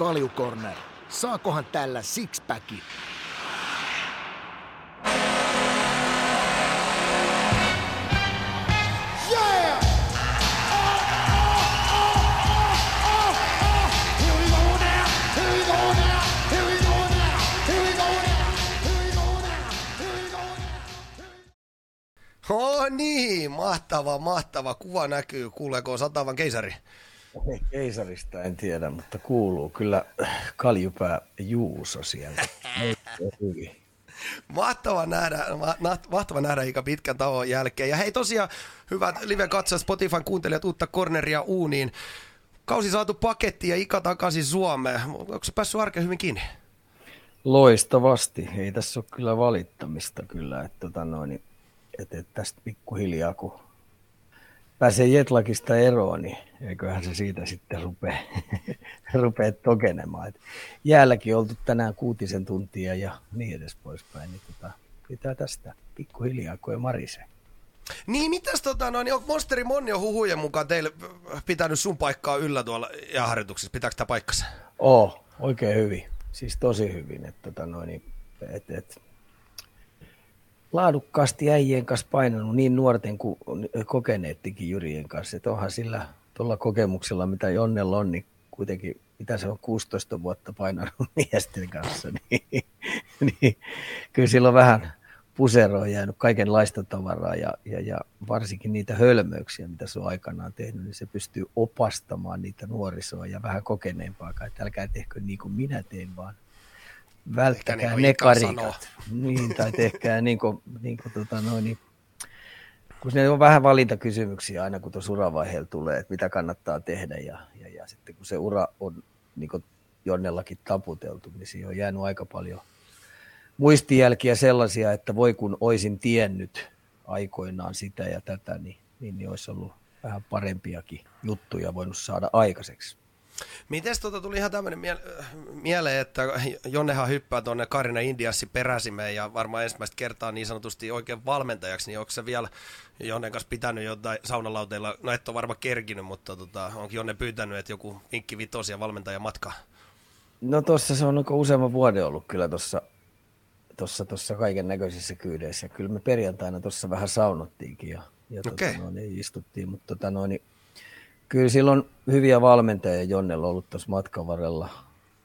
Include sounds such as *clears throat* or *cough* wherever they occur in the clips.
Kaljukorner. Saakohan tällä sixpackin? Oh niin, mahtava, mahtava. Kuva näkyy. Kuuleeko satavan keisari? Keisarista en tiedä, mutta kuuluu kyllä kaljupää Juuso sieltä. *laughs* Mahtava nähdä, ma- mahtava nähdä Ika pitkän tauon jälkeen. Ja hei tosiaan, hyvät live-katsojat, Spotifyn kuuntelijat, uutta Corneria uuniin. Kausi saatu paketti ja Ika takaisin Suomeen. Onko se päässyt arkeen hyvin kiinni? Loistavasti. Ei tässä ole kyllä valittamista kyllä. Että tota noin, että, että tästä pikkuhiljaa, kun pääsee Jetlakista eroon, niin eiköhän se siitä sitten rupea, *laughs* rupea tokenemaan. Et jäälläkin oltu tänään kuutisen tuntia ja niin edes poispäin, niin tota, pitää tästä pikkuhiljaa, kun ei marise. Niin, mitäs tota, no, niin on Monsteri Monni on huhujen mukaan teille pitänyt sun paikkaa yllä tuolla jääharjoituksessa. Pitääkö tämä paikkansa? Oo, oikein hyvin. Siis tosi hyvin. Että, tota, no, niin, et, et, laadukkaasti äijien kanssa painanut niin nuorten kuin kokeneettikin jyrien kanssa. Että onhan sillä tuolla kokemuksella, mitä Jonnella on, niin kuitenkin, mitä se on 16 vuotta painanut *laughs* miesten kanssa, niin, niin kyllä sillä on vähän puseroa jäänyt kaikenlaista tavaraa ja, ja, ja varsinkin niitä hölmöyksiä, mitä se on aikanaan tehnyt, niin se pystyy opastamaan niitä nuorisoa ja vähän kokeneempaa, että älkää tehkö niin kuin minä teen, vaan välttäkää niin ne karikat. Niin, tai tehkää niin kuin, *laughs* niin kuin tota noin, niin, kun ne on vähän valintakysymyksiä aina, kun tuossa uravaiheella tulee, että mitä kannattaa tehdä, ja, ja, ja sitten kun se ura on niin kuin jonnellakin taputeltu, niin siihen on jäänyt aika paljon muistijälkiä sellaisia, että voi kun oisin tiennyt aikoinaan sitä ja tätä, niin, niin, niin olisi ollut vähän parempiakin juttuja voinut saada aikaiseksi. Miten tota tuli ihan tämmöinen mie- mieleen, että Jonnehan hyppää tuonne Karina Indiassi peräsimeen ja varmaan ensimmäistä kertaa niin sanotusti oikein valmentajaksi, niin onko se vielä Jonnen kanssa pitänyt jotain saunalauteilla, no et ole varmaan kerkinyt, mutta tota, onkin Jonne pyytänyt, että joku vinkki vitosia valmentaja matkaa? No tuossa se on useamman vuoden ollut kyllä tuossa tuossa tossa kaiken näköisissä kyydeissä. Kyllä me perjantaina tuossa vähän saunottiinkin ja, ja okay. tota, no, niin istuttiin, mutta tota, no, niin, kyllä silloin hyviä valmentajia Jonnella on ollut tuossa matkan varrella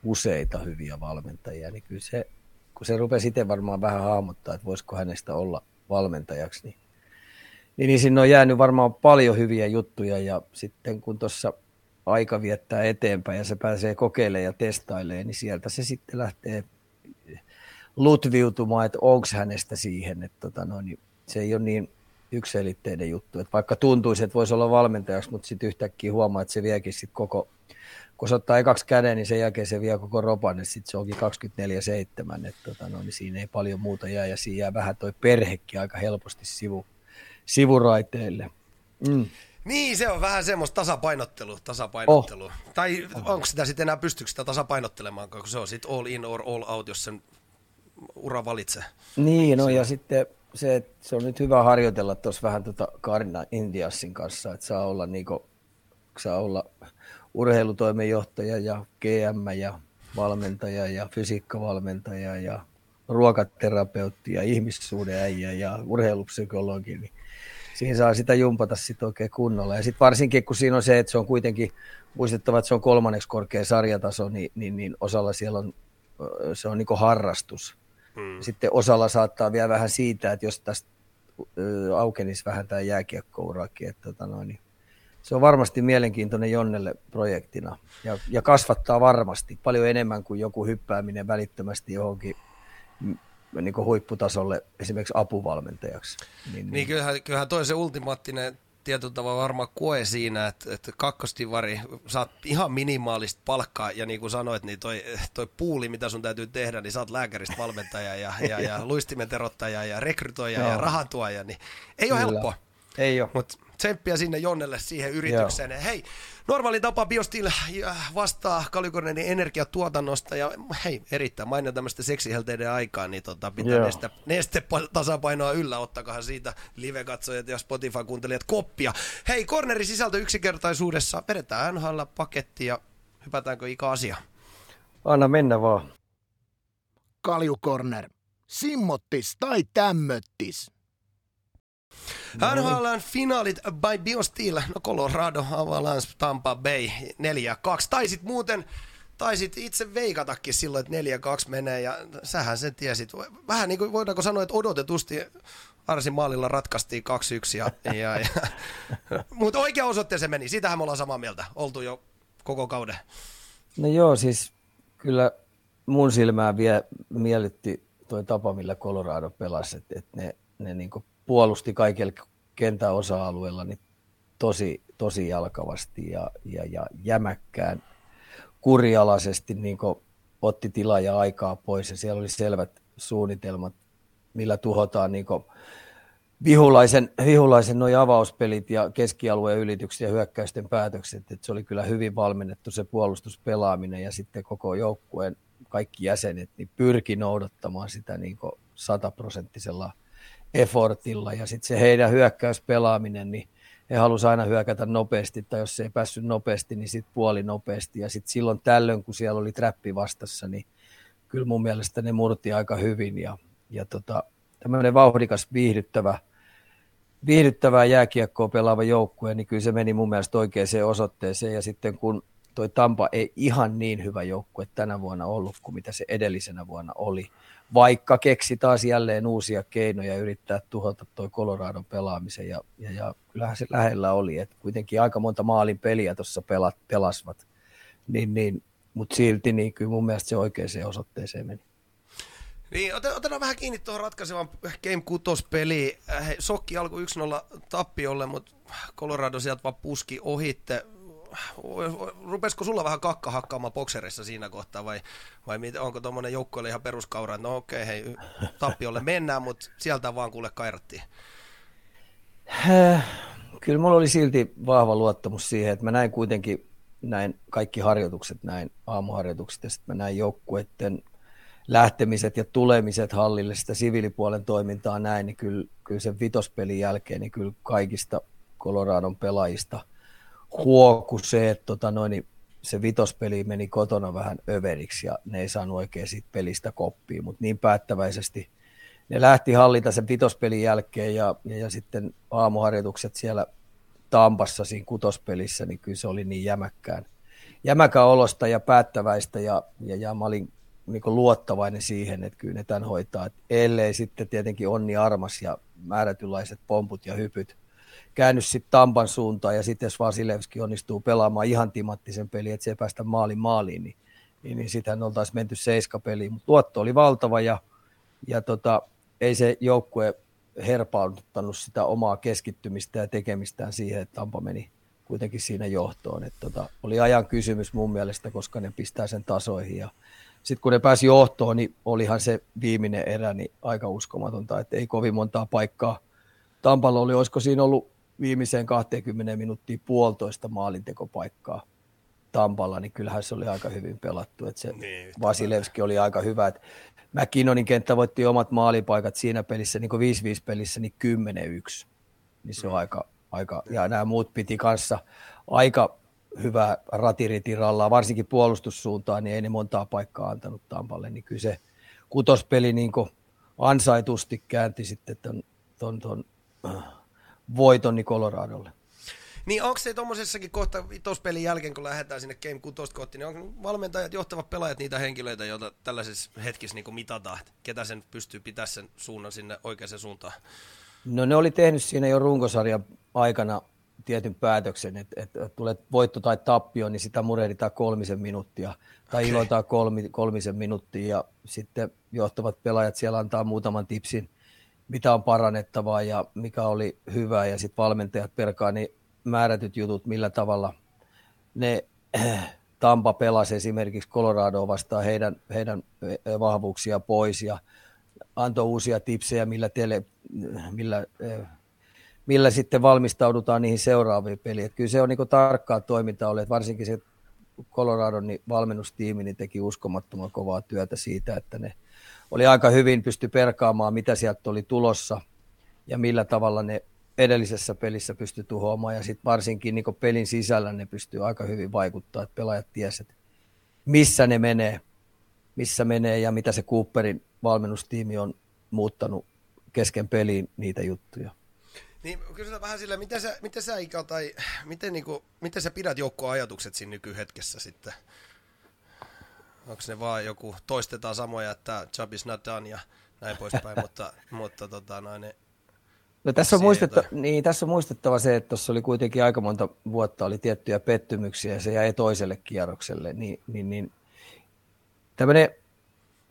useita hyviä valmentajia, niin kyllä se, kun se rupesi itse varmaan vähän hahmottaa, että voisiko hänestä olla valmentajaksi, niin, niin, niin sinne on jäänyt varmaan paljon hyviä juttuja ja sitten kun tuossa aika viettää eteenpäin ja se pääsee kokeilemaan ja testailemaan, niin sieltä se sitten lähtee lutviutumaan, että onko hänestä siihen, että tota no, niin se ei ole niin ykselitteinen juttu. Että vaikka tuntuisi, että voisi olla valmentajaksi, mutta sitten yhtäkkiä huomaa, että se viekin sit koko, kun se ottaa ekaksi käden, niin sen jälkeen se vie koko ropan, että sitten se onkin 24-7, että tota, no, niin siinä ei paljon muuta jää, ja siinä jää vähän toi perhekin aika helposti sivu, sivuraiteille. Mm. Niin, se on vähän semmoista tasapainottelu, tasapainottelu. Oh. Tai onko sitä sitten enää pystyykö sitä tasapainottelemaan, kun se on sitten all in or all out, jos sen ura valitsee. Niin, no ja sitten se, että se on nyt hyvä harjoitella tuossa vähän tuota Karina Indiassin kanssa, että saa olla, niinku, saa olla urheilutoimenjohtaja ja GM ja valmentaja ja fysiikkavalmentaja ja ruokaterapeutti ja ihmissuuden äijä ja urheilupsykologi, niin siinä saa sitä jumpata sitten oikein kunnolla. Ja sitten varsinkin, kun siinä on se, että se on kuitenkin muistettava, että se on kolmanneksi korkea sarjataso, niin, niin, niin osalla siellä on, se on niin harrastus. Hmm. Sitten osalla saattaa vielä vähän siitä, että jos tästä aukenisi vähän tämä jääkiekkourakin, että tota noin, niin se on varmasti mielenkiintoinen Jonnelle projektina ja, ja kasvattaa varmasti paljon enemmän kuin joku hyppääminen välittömästi johonkin niin kuin huipputasolle esimerkiksi apuvalmentajaksi. Niin, niin, niin kyllähän, kyllähän toi se ultimaattinen tietyllä tavalla varmaan koe siinä, että, että kakkostivari, saat ihan minimaalista palkkaa, ja niin kuin sanoit, niin toi, toi puuli, mitä sun täytyy tehdä, niin saat lääkäristä valmentaja ja, ja, ja luistimen terottaja ja rekrytoija ja rahantuoja, niin ei ole helppoa. Ei ole. Mutta tsemppiä sinne Jonnelle siihen yritykseen. Joo. Hei, normaali tapa Biostil vastaa Kaljukornenin energiatuotannosta ja hei, erittäin mainio tämmöistä seksihelteiden aikaa, niin tota, pitää neste, neste tasapainoa yllä, ottakohan siitä live-katsojat ja Spotify-kuuntelijat koppia. Hei, kornerin sisältö yksinkertaisuudessa, vedetään NHL paketti ja hypätäänkö ikä asia? Anna mennä vaan. Kaljukorner. Simmottis tai tämmöttis? NHLn finaalit by BioSteel, no Colorado, Avalanche, Tampa Bay 4-2. Taisit muuten, taisit itse veikatakin silloin, että 4-2 menee ja sähän sen tiesit. Vähän niin kuin voidaanko sanoa, että odotetusti Arsin maalilla ratkaistiin 2-1. Ja, ja, ja. *laughs* Mutta oikea osoitteeseen meni, sitähän me ollaan samaa mieltä, oltu jo koko kauden. No joo, siis kyllä mun silmää vielä miellytti toi tapa, millä Colorado pelasi, että et ne, ne niinku puolusti kaikilla kentän osa-alueella niin tosi, tosi jalkavasti ja, ja, ja jämäkkään kurialaisesti niin otti tilaa ja aikaa pois. Ja siellä oli selvät suunnitelmat, millä tuhotaan niin vihulaisen, vihulaisen noi avauspelit ja keskialueen ylitykset ja hyökkäysten päätökset, että se oli kyllä hyvin valmennettu se puolustuspelaaminen ja sitten koko joukkueen kaikki jäsenet niin pyrki noudattamaan sitä niin sataprosenttisella effortilla ja sitten se heidän hyökkäyspelaaminen, niin he halusivat aina hyökätä nopeasti, tai jos se ei päässyt nopeasti, niin sitten puoli nopeasti. Ja sitten silloin tällöin, kun siellä oli trappi vastassa, niin kyllä mun mielestä ne murti aika hyvin. Ja, ja tota, tämmöinen vauhdikas, viihdyttävä, viihdyttävää jääkiekkoa pelaava joukkue, niin kyllä se meni mun mielestä oikeaan osoitteeseen. Ja sitten kun toi Tampa ei ihan niin hyvä joukkue tänä vuonna ollut kuin mitä se edellisenä vuonna oli, vaikka keksi taas jälleen uusia keinoja yrittää tuhota toi Coloradon pelaamisen ja, ja, ja kyllähän se lähellä oli, että kuitenkin aika monta maalin peliä tuossa pelat, pelasvat, niin, niin, mutta silti niin kyllä mun mielestä se oikeaan osoitteeseen meni. Niin, otetaan vähän kiinni tuohon ratkaisevan Game 6 peliin. Äh, sokki alkoi 1-0 tappiolle, mutta Colorado sieltä vaan puski ohitte rupesiko sulla vähän kakka hakkaamaan bokserissa siinä kohtaa vai, vai onko tuommoinen joukkoille ihan peruskaura, no okei, okay, hei, tappiolle mennään, mutta sieltä vaan kuule kairattiin. Kyllä mulla oli silti vahva luottamus siihen, että mä näin kuitenkin näin kaikki harjoitukset, näin aamuharjoitukset ja sitten mä näin joukkueiden lähtemiset ja tulemiset hallille, sitä siviilipuolen toimintaa näin, niin kyllä, kyllä sen vitospelin jälkeen, niin kyllä kaikista Coloradon pelaajista – huoku se, että tota noin, niin se vitospeli meni kotona vähän överiksi ja ne ei saanut oikein siitä pelistä koppia, mutta niin päättäväisesti ne lähti hallita sen vitospelin jälkeen ja, ja, ja sitten aamuharjoitukset siellä Tampassa siinä kutospelissä, niin kyllä se oli niin jämäkkään, jämäkän olosta ja päättäväistä ja, ja, ja mä olin niin luottavainen siihen, että kyllä ne tämän hoitaa. Et ellei sitten tietenkin onni armas ja määrätynlaiset pomput ja hypyt käännyt sitten Tampan suuntaan ja sitten jos Vasilevski onnistuu pelaamaan ihan timattisen peli, että se ei päästä maalin maaliin, niin, niin, niin sitähän oltaisiin menty seiskapeliin. Mutta luotto oli valtava ja, ja tota, ei se joukkue herpauttanut sitä omaa keskittymistä ja tekemistään siihen, että Tampa meni kuitenkin siinä johtoon. Et tota, oli ajan kysymys mun mielestä, koska ne pistää sen tasoihin ja sitten kun ne pääsi johtoon, niin olihan se viimeinen erä niin aika uskomatonta, että ei kovin montaa paikkaa. Tampalla oli, olisiko siinä ollut viimeiseen 20 minuuttia puolitoista maalintekopaikkaa Tampalla, niin kyllähän se oli aika hyvin pelattu. Että se niin, Vasilevski oli aika hyvä. Että McKinnonin kenttä voitti omat maalipaikat siinä pelissä, niin kuin 5-5 pelissä, niin 10-1. Niin se on mm. aika, aika, ja nämä muut piti kanssa aika hyvää ratiritirallaa, varsinkin puolustussuuntaan, niin ei ne montaa paikkaa antanut Tampalle, niin kyllä se kutospeli niin ansaitusti käänti sitten ton, ton, ton voiton niin Coloradolle. Niin onko se tuommoisessakin kohta pelin jälkeen, kun lähdetään sinne Game 6 kohti, niin onko valmentajat, johtavat pelaajat niitä henkilöitä, joita tällaisessa hetkessä niin mitataan, että ketä sen pystyy pitämään sen suunnan sinne oikeaan suuntaan? No ne oli tehnyt siinä jo runkosarjan aikana tietyn päätöksen, että, että tulee voitto tai tappio, niin sitä murehditaan kolmisen minuuttia tai okay. iloitaan kolmi, kolmisen minuuttia ja sitten johtavat pelaajat siellä antaa muutaman tipsin mitä on parannettavaa ja mikä oli hyvä ja sitten valmentajat perkaa niin määrätyt jutut, millä tavalla ne *clears throat* Tampa pelasi esimerkiksi Colorado vastaan heidän, heidän eh, vahvuuksia pois ja antoi uusia tipsejä, millä, tele, millä, eh, millä sitten valmistaudutaan niihin seuraaviin peliin. Että kyllä se on niin tarkkaa toimintaa ollut, varsinkin se Coloradon niin valmennustiimi niin teki uskomattoman kovaa työtä siitä, että ne oli aika hyvin pysty perkaamaan, mitä sieltä oli tulossa ja millä tavalla ne edellisessä pelissä pystyi tuhoamaan ja sitten varsinkin niin pelin sisällä ne pystyy aika hyvin vaikuttaa, että pelaajat tiesivät, missä ne menee missä menee ja mitä se Cooperin valmennustiimi on muuttanut kesken peliin niitä juttuja. Niin kysytään vähän sillä, miten sä, miten sä Ika, tai miten, niin kuin, miten sä pidät joukkoa ajatukset siinä nykyhetkessä sitten? Onko ne vaan joku, toistetaan samoja, että job is not done ja näin poispäin, *laughs* mutta, mutta tota, noin, No tässä on, muistetta, niin, tässä on muistettava se, että tuossa oli kuitenkin aika monta vuotta oli tiettyjä pettymyksiä ja se jäi toiselle kierrokselle. Niin, niin, niin tämmöinen,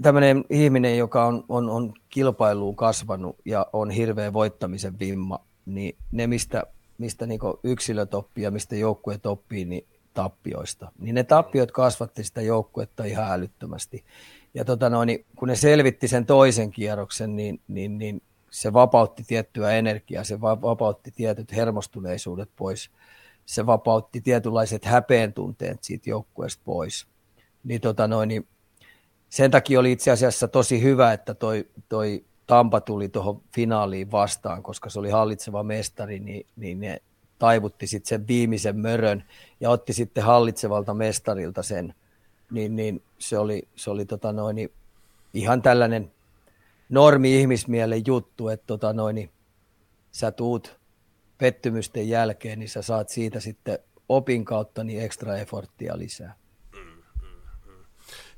tämmöinen ihminen, joka on, on, on kilpailuun kasvanut ja on hirveä voittamisen vimma, niin ne mistä, mistä niin yksilöt oppii ja mistä joukkueet oppii, niin tappioista. Niin ne tappiot kasvatti sitä joukkuetta ihan älyttömästi. Ja tota noin, kun ne selvitti sen toisen kierroksen, niin, niin, niin se vapautti tiettyä energiaa, se vapautti tietyt hermostuneisuudet pois, se vapautti tietynlaiset häpeen tunteet siitä joukkueesta pois. Niin, tota noin, niin sen takia oli itse asiassa tosi hyvä, että toi, toi Tampa tuli tuohon finaaliin vastaan, koska se oli hallitseva mestari, niin, niin ne taivutti sitten sen viimeisen mörön ja otti sitten hallitsevalta mestarilta sen, niin, niin se oli, se oli tota noin, ihan tällainen normi-ihmismielen juttu, että tota noin, sä tuut pettymysten jälkeen, niin sä saat siitä sitten opin kautta niin ekstra efforttia lisää.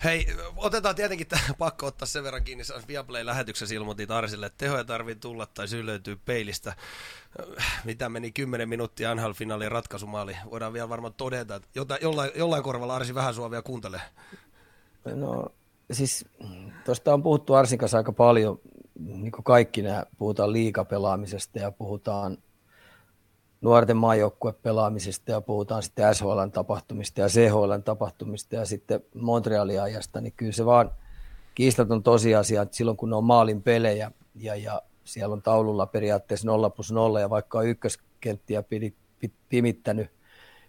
Hei, otetaan tietenkin tämä *laughs* pakko ottaa sen verran kiinni. Viaplay-lähetyksessä ilmoitit Arsille, että tehoja tarvii tulla tai syy löytyy peilistä. Mitä meni 10 minuuttia NHL-finaalin ratkaisumaali. Voidaan vielä varmaan todeta, että jollain, jollain korvalla Arsi vähän sua vielä kuuntelee. No siis tuosta on puhuttu Arsin kanssa aika paljon, niin kuin kaikki nämä, puhutaan liikapelaamisesta ja puhutaan nuorten pelaamisesta ja puhutaan sitten SHL tapahtumista ja CHL tapahtumista ja sitten Montrealin ajasta, niin kyllä se vaan kiistaton tosiasia, että silloin kun on maalin pelejä ja, ja siellä on taululla periaatteessa 0 plus 0 ja vaikka on ykköskenttiä pimittänyt,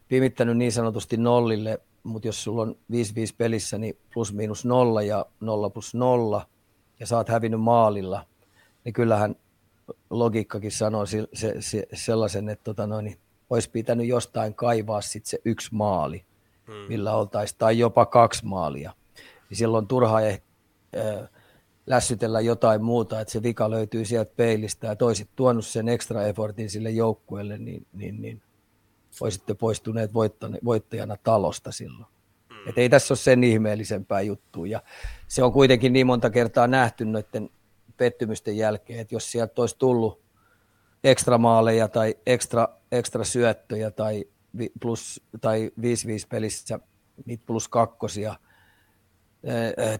pimittänyt niin sanotusti nollille, mutta jos sulla on 5-5 pelissä, niin plus miinus nolla ja nolla plus nolla, ja sä oot hävinnyt maalilla, niin kyllähän logiikkakin sanoo se, se, se, sellaisen, että tota noin, niin olisi pitänyt jostain kaivaa sit se yksi maali, hmm. millä oltaisiin, tai jopa kaksi maalia. Niin silloin turha eh, äh, lässytellä jotain muuta, että se vika löytyy sieltä peilistä ja toisit tuonut sen extra effortin sille joukkueelle, niin, niin, niin olisitte poistuneet voittajana talosta silloin. Mm. Et ei tässä ole sen ihmeellisempää juttua. Ja se on kuitenkin niin monta kertaa nähty noiden pettymysten jälkeen, että jos sieltä olisi tullut ekstra maaleja tai ekstra, ekstra syöttöjä tai, plus, tai 5-5 pelissä niitä plus kakkosia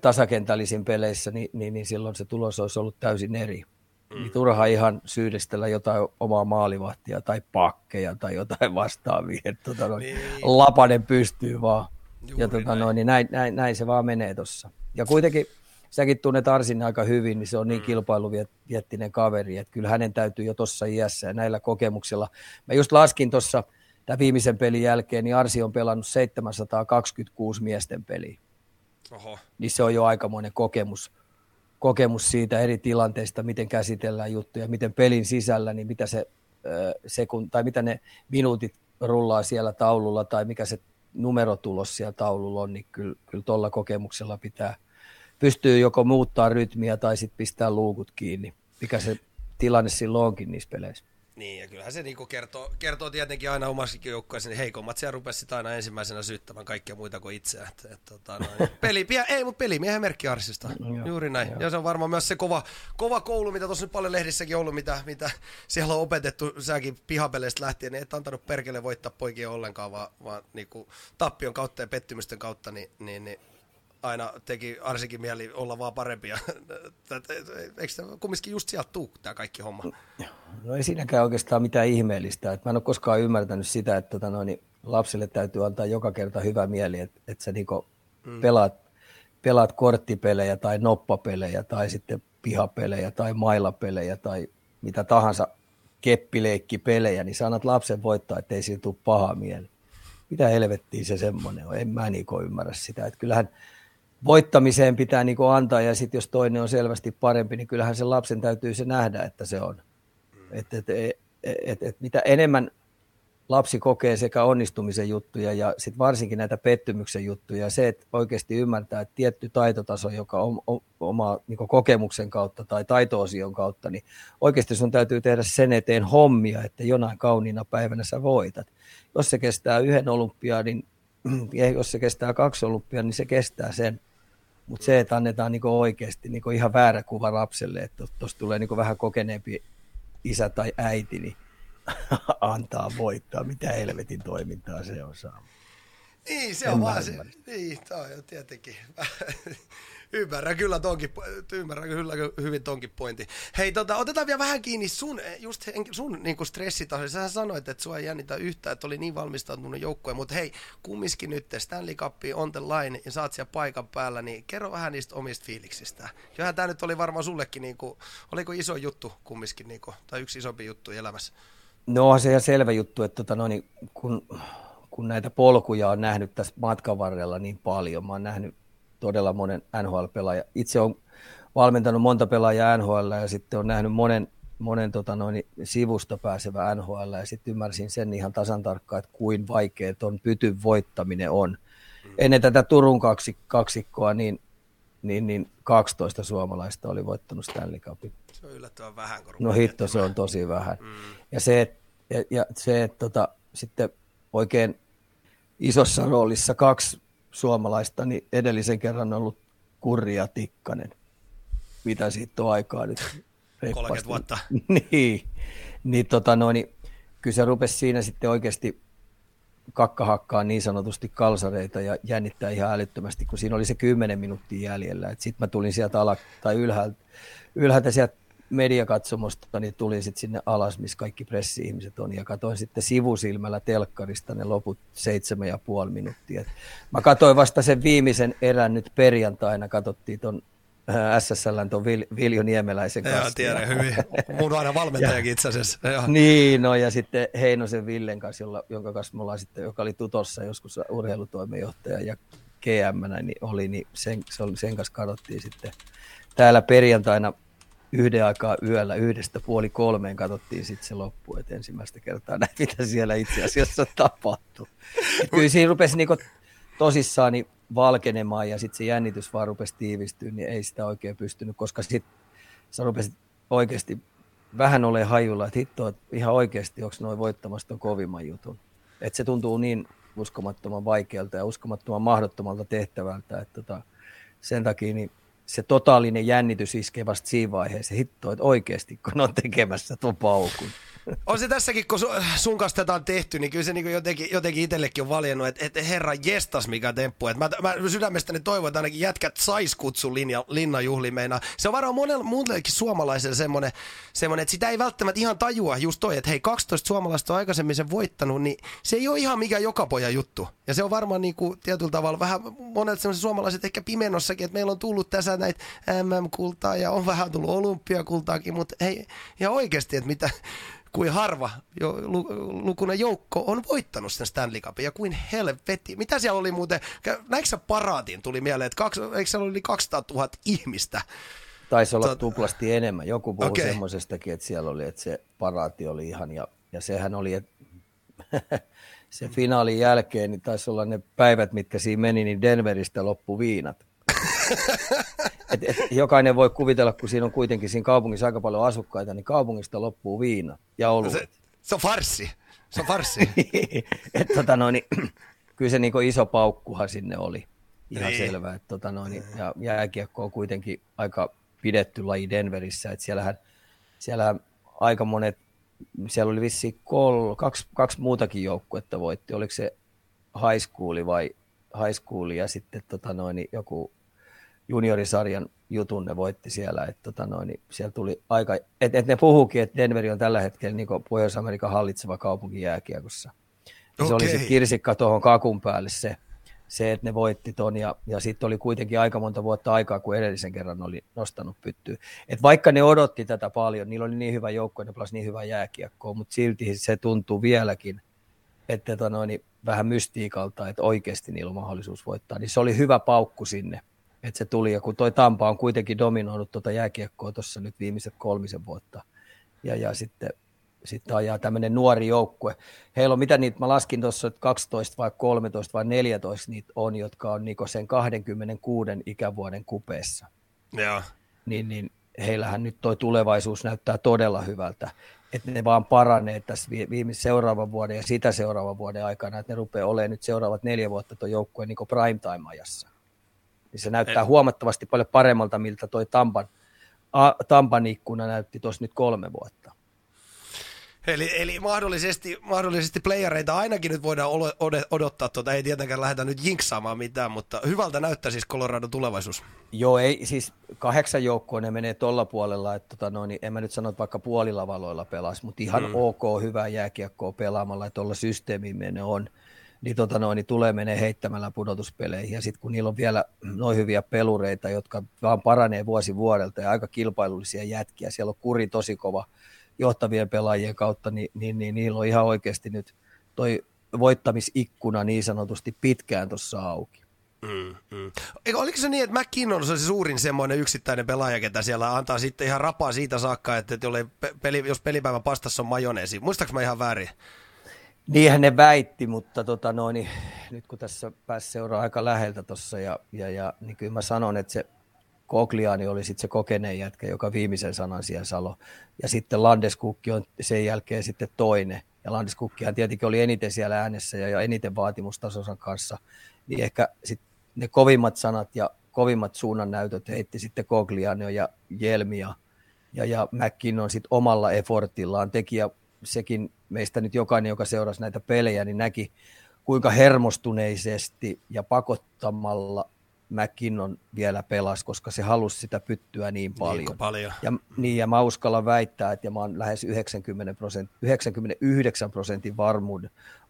tasakentällisin peleissä, niin, niin, niin silloin se tulos olisi ollut täysin eri. Mm. Niin turha ihan syydistellä jotain omaa maalivahtia tai pakkeja tai jotain vastaavia. Että tota noin, niin. Lapanen pystyy vaan. Juuri ja tota näin. Noin, niin näin, näin, näin, se vaan menee tuossa. Ja kuitenkin säkin tunnet Arsin aika hyvin, niin se on niin mm. kilpailuviettinen kaveri, että kyllä hänen täytyy jo tuossa iässä ja näillä kokemuksilla. Mä just laskin tuossa tämän viimeisen pelin jälkeen, niin Arsi on pelannut 726 miesten peliä. Oho. Niin se on jo aikamoinen kokemus kokemus siitä eri tilanteista, miten käsitellään juttuja, miten pelin sisällä, niin mitä se sekun, tai mitä ne minuutit rullaa siellä taululla tai mikä se numerotulos siellä taululla on, niin kyllä, kyllä tuolla kokemuksella pitää pystyy joko muuttaa rytmiä tai sitten pistää luukut kiinni, mikä se tilanne silloin onkin niissä peleissä. Niin, ja kyllähän se niinku kertoo, kertoo tietenkin aina omassakin joukkueessa, niin heikommat siellä rupesi sitä aina ensimmäisenä syyttämään kaikkia muita kuin itseä. Et, et, tota, noin. *laughs* ei, mutta pelimiehen merkki Arsista. Juuri näin. Joo. Ja se on varmaan myös se kova, kova koulu, mitä tuossa nyt paljon lehdissäkin ollut, mitä, mitä siellä on opetettu säkin pihapeleistä lähtien, niin et antanut perkele voittaa poikia ollenkaan, vaan, vaan niinku, tappion kautta ja pettymysten kautta, niin, niin, niin aina teki Arsikin mieli olla vaan parempia. *laughs* Eikö tämä kumminkin just sieltä tuu tämä kaikki homma? No ei siinäkään oikeastaan mitään ihmeellistä. Et mä en ole koskaan ymmärtänyt sitä, että tota noin, lapsille täytyy antaa joka kerta hyvä mieli, että, että sä niinku mm. pelaat, pelaat korttipelejä tai noppapelejä tai sitten pihapelejä tai mailapelejä tai mitä tahansa keppileikkipelejä, niin sanat lapsen voittaa, ettei siitä tule paha mieli. Mitä helvettiä se semmoinen on? En mä niin ymmärrä sitä. Että kyllähän voittamiseen pitää niin antaa ja sitten jos toinen on selvästi parempi, niin kyllähän sen lapsen täytyy se nähdä, että se on. Et, et, et, et, et mitä enemmän lapsi kokee sekä onnistumisen juttuja ja sit varsinkin näitä pettymyksen juttuja. Ja se, että oikeasti ymmärtää, että tietty taitotaso, joka on oma niin kokemuksen kautta tai taitoosion kautta, niin oikeasti sun täytyy tehdä sen eteen hommia, että jonain kauniina päivänä sä voitat. Jos se kestää yhden olympiadin, ja jos se kestää kaksi olympiaa, niin se kestää sen. Mutta se, että annetaan niin oikeasti niin ihan väärä kuva lapselle, että tuossa tulee niin vähän kokeneempi isä tai äiti, niin *laughs* antaa voittaa. Mitä helvetin toimintaa se on saanut. Niin, se on vaan se. Niin, toi on tietenkin. *laughs* ymmärrän kyllä, tonkin, ymmärrän kyllä hyvin tonkin pointti. Hei, tota, otetaan vielä vähän kiinni sun, just sun niin stressitaso. Sä sanoit, että sua ei jännitä yhtään, että oli niin valmistautunut joukkue, mutta hei, kumminkin nyt Stanley Cup on the line ja saat siellä paikan päällä, niin kerro vähän niistä omista fiiliksistä. Johan tämä nyt oli varmaan sullekin, niin kuin, oliko iso juttu kumminkin, niin kuin, tai yksi isompi juttu elämässä? No on se ihan selvä juttu, että tota, no, niin, kun, kun näitä polkuja on nähnyt tässä matkan varrella niin paljon, mä oon nähnyt todella monen NHL-pelaaja. Itse on valmentanut monta pelaajaa NHL ja sitten on nähnyt monen, monen tota noin, sivusta pääsevä NHL ja sitten ymmärsin sen ihan tasan tarkkaan, että kuin vaikea tuon pytyn voittaminen on. Mm. Ennen tätä Turun kaksi, kaksikkoa, niin, niin, niin 12 suomalaista oli voittanut Stanley Cupin. Se on yllättävän vähän. Kun no hitto, se on tosi vähän. Mm. Ja se, että ja, ja se, että tota, sitten oikein isossa roolissa kaksi suomalaista, niin edellisen kerran on ollut Kurja Tikkanen. Mitä siitä on aikaa nyt? *laughs* 30 vuotta. *laughs* niin, niin, tota noin, niin kyllä se rupesi siinä sitten oikeasti kakkahakkaa niin sanotusti kalsareita ja jännittää ihan älyttömästi, kun siinä oli se 10 minuuttia jäljellä. Sitten mä tulin sieltä ala, tai ylhäältä, ylhäältä sieltä mediakatsomosta, niin tulin sitten sinne alas, missä kaikki pressi-ihmiset on, ja katsoin sitten sivusilmällä telkkarista ne loput seitsemän ja puoli minuuttia. Mä katsoin vasta sen viimeisen erän nyt perjantaina, katsottiin ton äh, SSL tuon Vil, Viljo Niemeläisen kanssa. Joo, tiedän hyvin. Mun aina valmentajakin itse asiassa. Joo. Niin, no ja sitten Heinosen Villen kanssa, jolla, jonka kanssa me ollaan sitten, joka oli tutossa joskus urheilutoimenjohtaja ja GM niin oli, niin sen, sen kanssa katsottiin sitten täällä perjantaina yhden aikaa yöllä yhdestä puoli kolmeen katsottiin sitten se loppu, että ensimmäistä kertaa näin, *laughs* mitä siellä itse asiassa tapahtui. Et kyllä siinä rupesi niinku tosissaan valkenemaan ja sitten se jännitys vaan rupesi tiivistyä, niin ei sitä oikein pystynyt, koska sitten sä rupesit oikeasti vähän ole hajulla, että hitto, että ihan oikeasti onko noin voittamassa kovimman jutun. Että se tuntuu niin uskomattoman vaikealta ja uskomattoman mahdottomalta tehtävältä, että tota, sen takia niin se totaalinen jännitys iskee vasta siinä vaiheessa, hitto, että oikeasti kun on tekemässä tuon paukun. On se tässäkin, kun sun kanssa tätä on tehty, niin kyllä se niin jotenkin, jotenkin itsellekin on valjennut, että, että herra jestas mikä temppu. Että mä, mä sydämestäni toivon, että ainakin jätkät sais kutsun linja, linnanjuhliin meinaa. Se on varmaan monelle muullekin suomalaiselle semmoinen, semmoinen, että sitä ei välttämättä ihan tajua just toi, että hei 12 suomalaista on aikaisemmin sen voittanut, niin se ei ole ihan mikä joka poja juttu. Ja se on varmaan niin kuin tietyllä tavalla vähän monet semmoiset suomalaiset ehkä pimennossakin, että meillä on tullut tässä näitä MM-kultaa ja on vähän tullut olympiakultaakin, mutta hei, ihan oikeasti, että mitä, kuin harva jo, lukunen joukko on voittanut sen Stanley Cupin ja kuin helvetti. Mitä siellä oli muuten, näinkö sä paraatiin tuli mieleen, että kaksi, eikö siellä oli 200 000 ihmistä? Taisi olla Tot... tuplasti enemmän. Joku puhui okay. semmoisestakin, että siellä oli, että se paraati oli ihan, ja, ja sehän oli, että *laughs* se finaalin jälkeen, niin taisi olla ne päivät, mitkä siinä meni, niin Denveristä loppu viinat. Et, et, jokainen voi kuvitella, kun siinä on kuitenkin siinä kaupungissa aika paljon asukkaita, niin kaupungista loppuu viina ja. No se, se on farssi. Se on farssi. *laughs* et, tota noin, niin, kyllä se niin iso paukkuhan sinne oli. Ihan niin. selvä. Et, tota noin, niin, ja jääkiekko on kuitenkin aika pidetty laji Denverissä. Et siellähän, siellähän aika monet, siellä oli vissiin kol, kaksi, kaksi muutakin joukkuetta voitti. Oliko se high school vai high school ja sitten tota noin, joku juniorisarjan jutun ne voitti siellä, että tota noin, niin siellä tuli aika, että et ne puhuukin, että Denveri on tällä hetkellä niin Pohjois-Amerikan hallitseva kaupunki jääkiekossa. Okay. Se oli se kirsikka tuohon kakun päälle se, se, että ne voitti ton ja, ja sitten oli kuitenkin aika monta vuotta aikaa, kun edellisen kerran oli nostanut pyttyä. Et vaikka ne odotti tätä paljon, niillä oli niin hyvä joukko, ne pelasi niin hyvä jääkiekkoa, mutta silti se tuntuu vieläkin, että tota noin, niin vähän mystiikalta, että oikeasti niillä on mahdollisuus voittaa. Niin se oli hyvä paukku sinne että se tuli. Ja kun toi Tampa on kuitenkin dominoinut tuota jääkiekkoa tuossa nyt viimeiset kolmisen vuotta, ja, ja sitten sitten ajaa tämmöinen nuori joukkue. Heillä on, mitä niitä, mä laskin tuossa, 12 vai 13 vai 14 niitä on, jotka on niin sen 26 ikävuoden kupeessa. Joo. Niin, niin heillähän nyt toi tulevaisuus näyttää todella hyvältä. Että ne vaan paranee tässä viime seuraavan vuoden ja sitä seuraavan vuoden aikana, että ne rupeaa olemaan nyt seuraavat neljä vuotta tuon joukkueen niin primetime-ajassa. Niin se näyttää Et... huomattavasti paljon paremmalta, miltä toi Tampan, a, Tampan ikkuna näytti tuossa nyt kolme vuotta. Eli, eli mahdollisesti, mahdollisesti playereita ainakin nyt voidaan odottaa, tuota, ei tietenkään lähdetä nyt jinksaamaan mitään, mutta hyvältä näyttää siis Colorado tulevaisuus. Joo, ei, siis kahdeksan joukkoa ne menee tuolla puolella, että tota, no, niin en mä nyt sano, että vaikka puolilavaloilla pelasi, mutta ihan mm. ok, hyvää jääkiekkoa pelaamalla, että tuolla systeemiin ne on, niin, tota, no, niin tulee menee heittämällä pudotuspeleihin, ja sitten kun niillä on vielä noin hyviä pelureita, jotka vaan paranee vuosi vuodelta, ja aika kilpailullisia jätkiä, siellä on kuri tosi kova, johtavien pelaajien kautta, niin, niin, niin niillä on ihan oikeasti nyt toi voittamisikkuna niin sanotusti pitkään tuossa auki. Mm, mm. Eikö, oliko se niin, että McKinnon on se suurin semmoinen yksittäinen pelaaja, ketä siellä antaa sitten ihan rapaa siitä saakka, että, että peli, jos pelipäivän pastassa on majoneesi. Muistaaks mä ihan väärin? Niinhän ne väitti, mutta tota noin, niin, nyt kun tässä pääsi seuraa aika läheltä tuossa ja, ja, ja niin kyllä mä sanon, että se Kogliani oli sitten se kokeneen jätkä, joka viimeisen sanan siellä salo. Ja sitten Landeskukki on sen jälkeen sitten toinen. Ja Landeskukkihan tietenkin oli eniten siellä äänessä ja, ja eniten vaatimustasonsa kanssa. Niin ehkä sit ne kovimmat sanat ja kovimmat suunnannäytöt heitti sitten Kogliani ja Jelmi ja, ja, ja McKinnon sitten omalla effortillaan teki. Ja sekin meistä nyt jokainen, joka seurasi näitä pelejä, niin näki, kuinka hermostuneisesti ja pakottamalla McKinnon vielä pelasi, koska se halusi sitä pyttyä niin paljon. Niin paljon. Ja, niin, ja mä uskallan väittää, että ja mä oon lähes 90 prosent, 99 prosentin varmuud,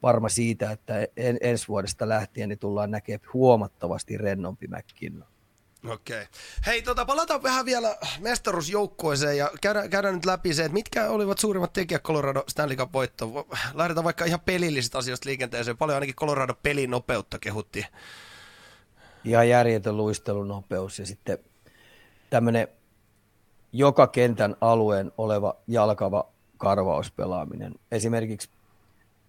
varma siitä, että en, ensi vuodesta lähtien niin tullaan näkemään huomattavasti rennompi McKinnon. Okei. Okay. Hei, tota, palataan vähän vielä mestaruusjoukkueeseen ja käydään, käydään nyt läpi se, että mitkä olivat suurimmat tekijät Colorado Stanley Cup voitto. Lähdetään vaikka ihan pelillisistä asioista liikenteeseen. Paljon ainakin Colorado pelinopeutta kehuttiin ihan järjetön luistelunopeus ja sitten tämmöinen joka kentän alueen oleva jalkava karvauspelaaminen. Esimerkiksi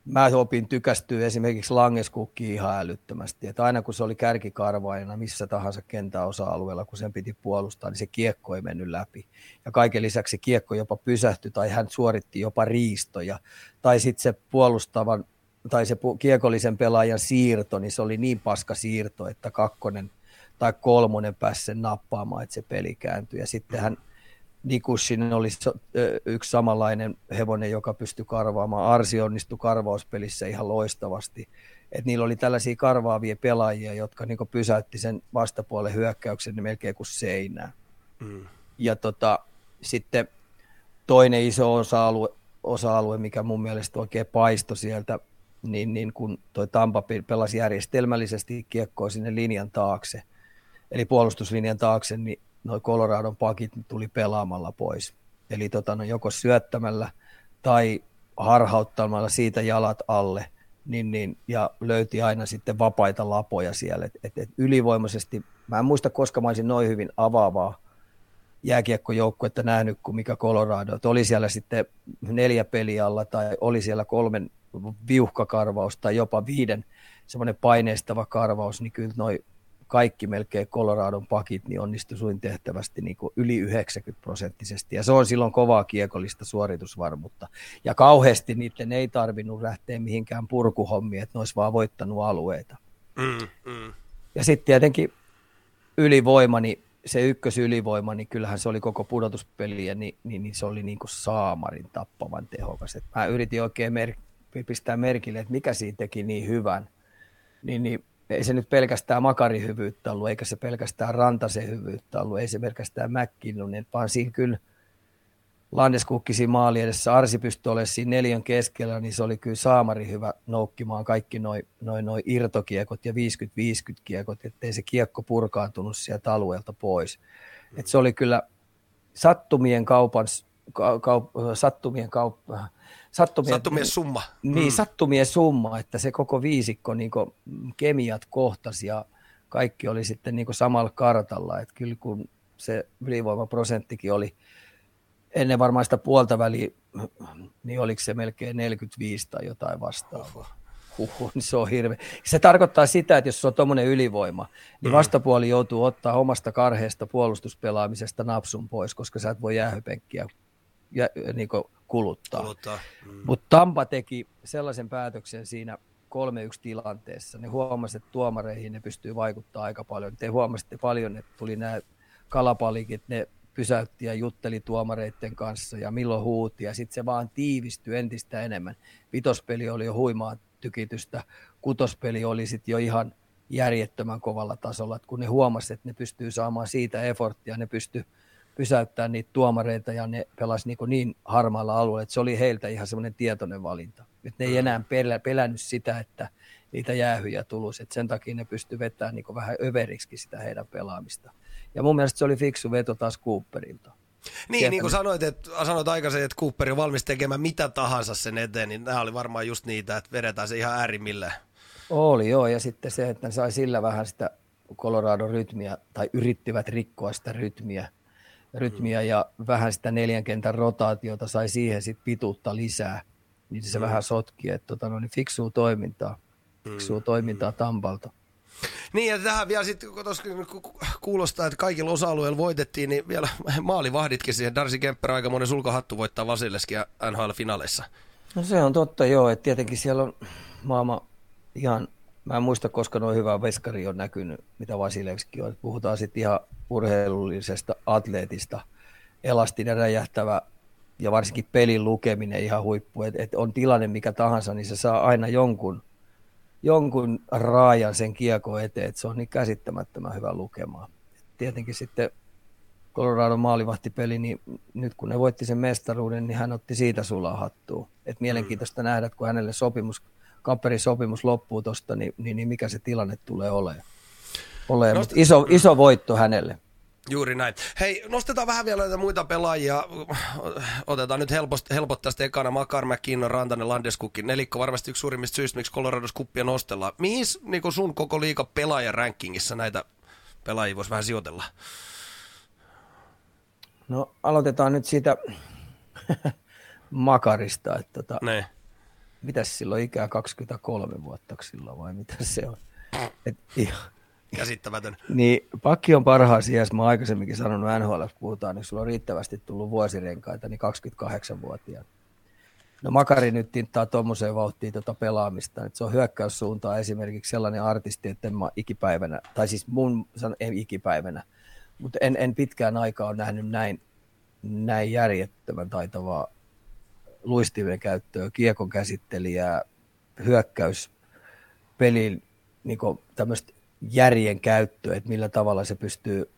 mä opin tykästyä esimerkiksi Langeskukki ihan älyttömästi, että aina kun se oli kärkikarvaajana missä tahansa kentän osa-alueella, kun sen piti puolustaa, niin se kiekko ei mennyt läpi. Ja kaiken lisäksi se kiekko jopa pysähtyi tai hän suoritti jopa riistoja. Tai sitten se puolustavan tai se kiekollisen pelaajan siirto, niin se oli niin paska siirto, että kakkonen tai kolmonen pääsi sen nappaamaan, että se peli kääntyi. Ja sitten hän Nikushin oli yksi samanlainen hevonen, joka pystyi karvaamaan. Arsi onnistui karvauspelissä ihan loistavasti. Et niillä oli tällaisia karvaavia pelaajia, jotka niin pysäytti sen vastapuolen hyökkäyksen niin melkein kuin seinään. Mm. Ja tota, sitten toinen iso osa-alue, osa-alue, mikä mun mielestä oikein paistoi sieltä niin, niin kun toi Tampa pelasi järjestelmällisesti kiekkoa sinne linjan taakse, eli puolustuslinjan taakse, niin noin Coloradon pakit tuli pelaamalla pois. Eli tota, no, joko syöttämällä tai harhauttamalla siitä jalat alle, niin, niin, ja löyti aina sitten vapaita lapoja siellä. Et, et, et ylivoimaisesti, mä en muista koska mä olisin noin hyvin avaavaa jääkiekkojoukkuetta nähnyt kuin mikä Colorado. Et oli siellä sitten neljä peliä alla tai oli siellä kolmen viuhkakarvaus tai jopa viiden semmoinen paineistava karvaus, niin kyllä noin kaikki melkein Coloradon pakit niin onnistuin tehtävästi niin kuin yli 90 prosenttisesti. Ja se on silloin kovaa kiekollista suoritusvarmuutta. Ja kauheasti niiden ei tarvinnut lähteä mihinkään purkuhommiin, että ne olisi vaan voittanut alueita. Mm, mm. Ja sitten tietenkin ylivoima, niin se ykkösylivoima, niin kyllähän se oli koko pudotuspeliä, niin, niin, niin se oli niin kuin saamarin tappavan tehokas. Et mä yritin oikein mer- pistää merkille, että mikä siinä teki niin hyvän, niin, niin ei se nyt pelkästään Makarin hyvyyttä ollut, eikä se pelkästään Rantasen hyvyyttä ollut, ei se pelkästään Mäkkinnunen, vaan siinä kyllä Landeskukki maali edessä, Arsi pystyi olemaan siinä neljän keskellä, niin se oli kyllä saamari hyvä noukkimaan kaikki noin noi, noi irtokiekot ja 50-50 kiekot, ettei se kiekko purkaantunut sieltä alueelta pois. Et se oli kyllä sattumien kaupan, kaup, sattumien kaup, sattumien, sattumien summa. Niin, mm. sattumien summa, että se koko viisikko niin kemiat kohtasi ja kaikki oli sitten niin samalla kartalla. Että kyllä kun se ylivoimaprosenttikin oli ennen varmaan sitä puolta väliä niin oliko se melkein 45 tai jotain vastaavaa. Huhhuh, niin se on hirveä. Se tarkoittaa sitä, että jos se on tuommoinen ylivoima, niin mm. vastapuoli joutuu ottaa omasta karheesta puolustuspelaamisesta napsun pois, koska sä et voi jäähypenkkiä jä, niin kuluttaa. kuluttaa. Mm. Mutta Tampa teki sellaisen päätöksen siinä 3-1 tilanteessa. Ne huomasivat, että tuomareihin ne pystyy vaikuttamaan aika paljon. Te huomasitte paljon, että tuli nämä kalapalikit, ne pysäytti ja jutteli tuomareiden kanssa ja milloin huuti ja sitten se vaan tiivistyi entistä enemmän. Vitospeli oli jo huimaa tykitystä, kutospeli oli sitten jo ihan järjettömän kovalla tasolla, että kun ne huomasivat, että ne pystyy saamaan siitä efforttia, ne pystyy pysäyttämään niitä tuomareita ja ne pelasi niin, niin harmaalla alueella, että se oli heiltä ihan semmoinen tietoinen valinta. Että ne ei enää pelä, pelännyt sitä, että niitä jäähyjä tulisi, että sen takia ne pysty vetämään niin vähän överiksi sitä heidän pelaamista. Ja mun mielestä se oli fiksu veto taas Cooperilta. Niin, Sieltä niin kuin sanoit, että, sanoit aikaisemmin, että Cooper on valmis tekemään mitä tahansa sen eteen, niin nämä oli varmaan just niitä, että vedetään se ihan äärimmilleen. Oli joo, ja sitten se, että ne sai sillä vähän sitä Colorado rytmiä, tai yrittivät rikkoa sitä rytmiä, rytmiä ja vähän sitä neljän kentän rotaatiota sai siihen sitten pituutta lisää, niin se mm. vähän sotki, että tota, no, niin fiksuu toimintaa, fiksuu mm. toimintaa Tampalta. Niin, ja tähän vielä sitten, kun kuulostaa, että kaikilla osa-alueilla voitettiin, niin vielä *laughs* maalivahditkin siihen. Darcy Kemper aika monen sulkahattu voittaa Vasileskin NHL-finaaleissa. No se on totta, joo. Että tietenkin siellä on maailma ihan, mä en muista, koska noin hyvä veskari on näkynyt, mitä Vasilevski on. Puhutaan sitten ihan urheilullisesta atleetista, elastinen räjähtävä ja varsinkin pelin lukeminen ihan huippu. Et, et on tilanne mikä tahansa, niin se saa aina jonkun jonkun raajan sen kiekon eteen, että se on niin käsittämättömän hyvä lukemaan. Tietenkin sitten Colorado maalivahtipeli, niin nyt kun ne voitti sen mestaruuden, niin hän otti siitä sulaa hattua. Et mielenkiintoista nähdä, että kun hänelle sopimus, Kapperin sopimus loppuu tuosta, niin, niin, niin, mikä se tilanne tulee olemaan. Ole, no, iso, iso voitto hänelle. Juuri näin. Hei, nostetaan vähän vielä näitä muita pelaajia. Otetaan nyt helpost, helpottaa sitä ekana Makar, McKinnon, Rantanen, Landeskukki. Nelikko varmasti yksi suurimmista syistä, miksi Colorados kuppia nostellaan. Mihin niin sun koko liika pelaajan rankingissa näitä pelaajia voisi vähän sijoitella? No aloitetaan nyt siitä *laughs* Makarista. Että tota, ne. Mitäs silloin ikää 23 vuotta silloin vai mitä se on? Et, ihan, Käsittämätön. niin, pakki on parhaassa iässä, mä aikaisemminkin sanonut NHL, puhutaan, niin sulla on riittävästi tullut vuosirenkaita, niin 28-vuotiaana. No Makari nyt tinttaa tuommoiseen vauhtiin tuota pelaamista, että se on hyökkäyssuuntaa esimerkiksi sellainen artisti, että en mä ikipäivänä, tai siis mun sanon, en ikipäivänä, mutta en, en pitkään aikaa ole nähnyt näin, näin järjettömän taitavaa luistimen käyttöä, kiekon käsittelijää, hyökkäys, pelin niin tämmöistä järjen käyttö, että millä tavalla se pystyy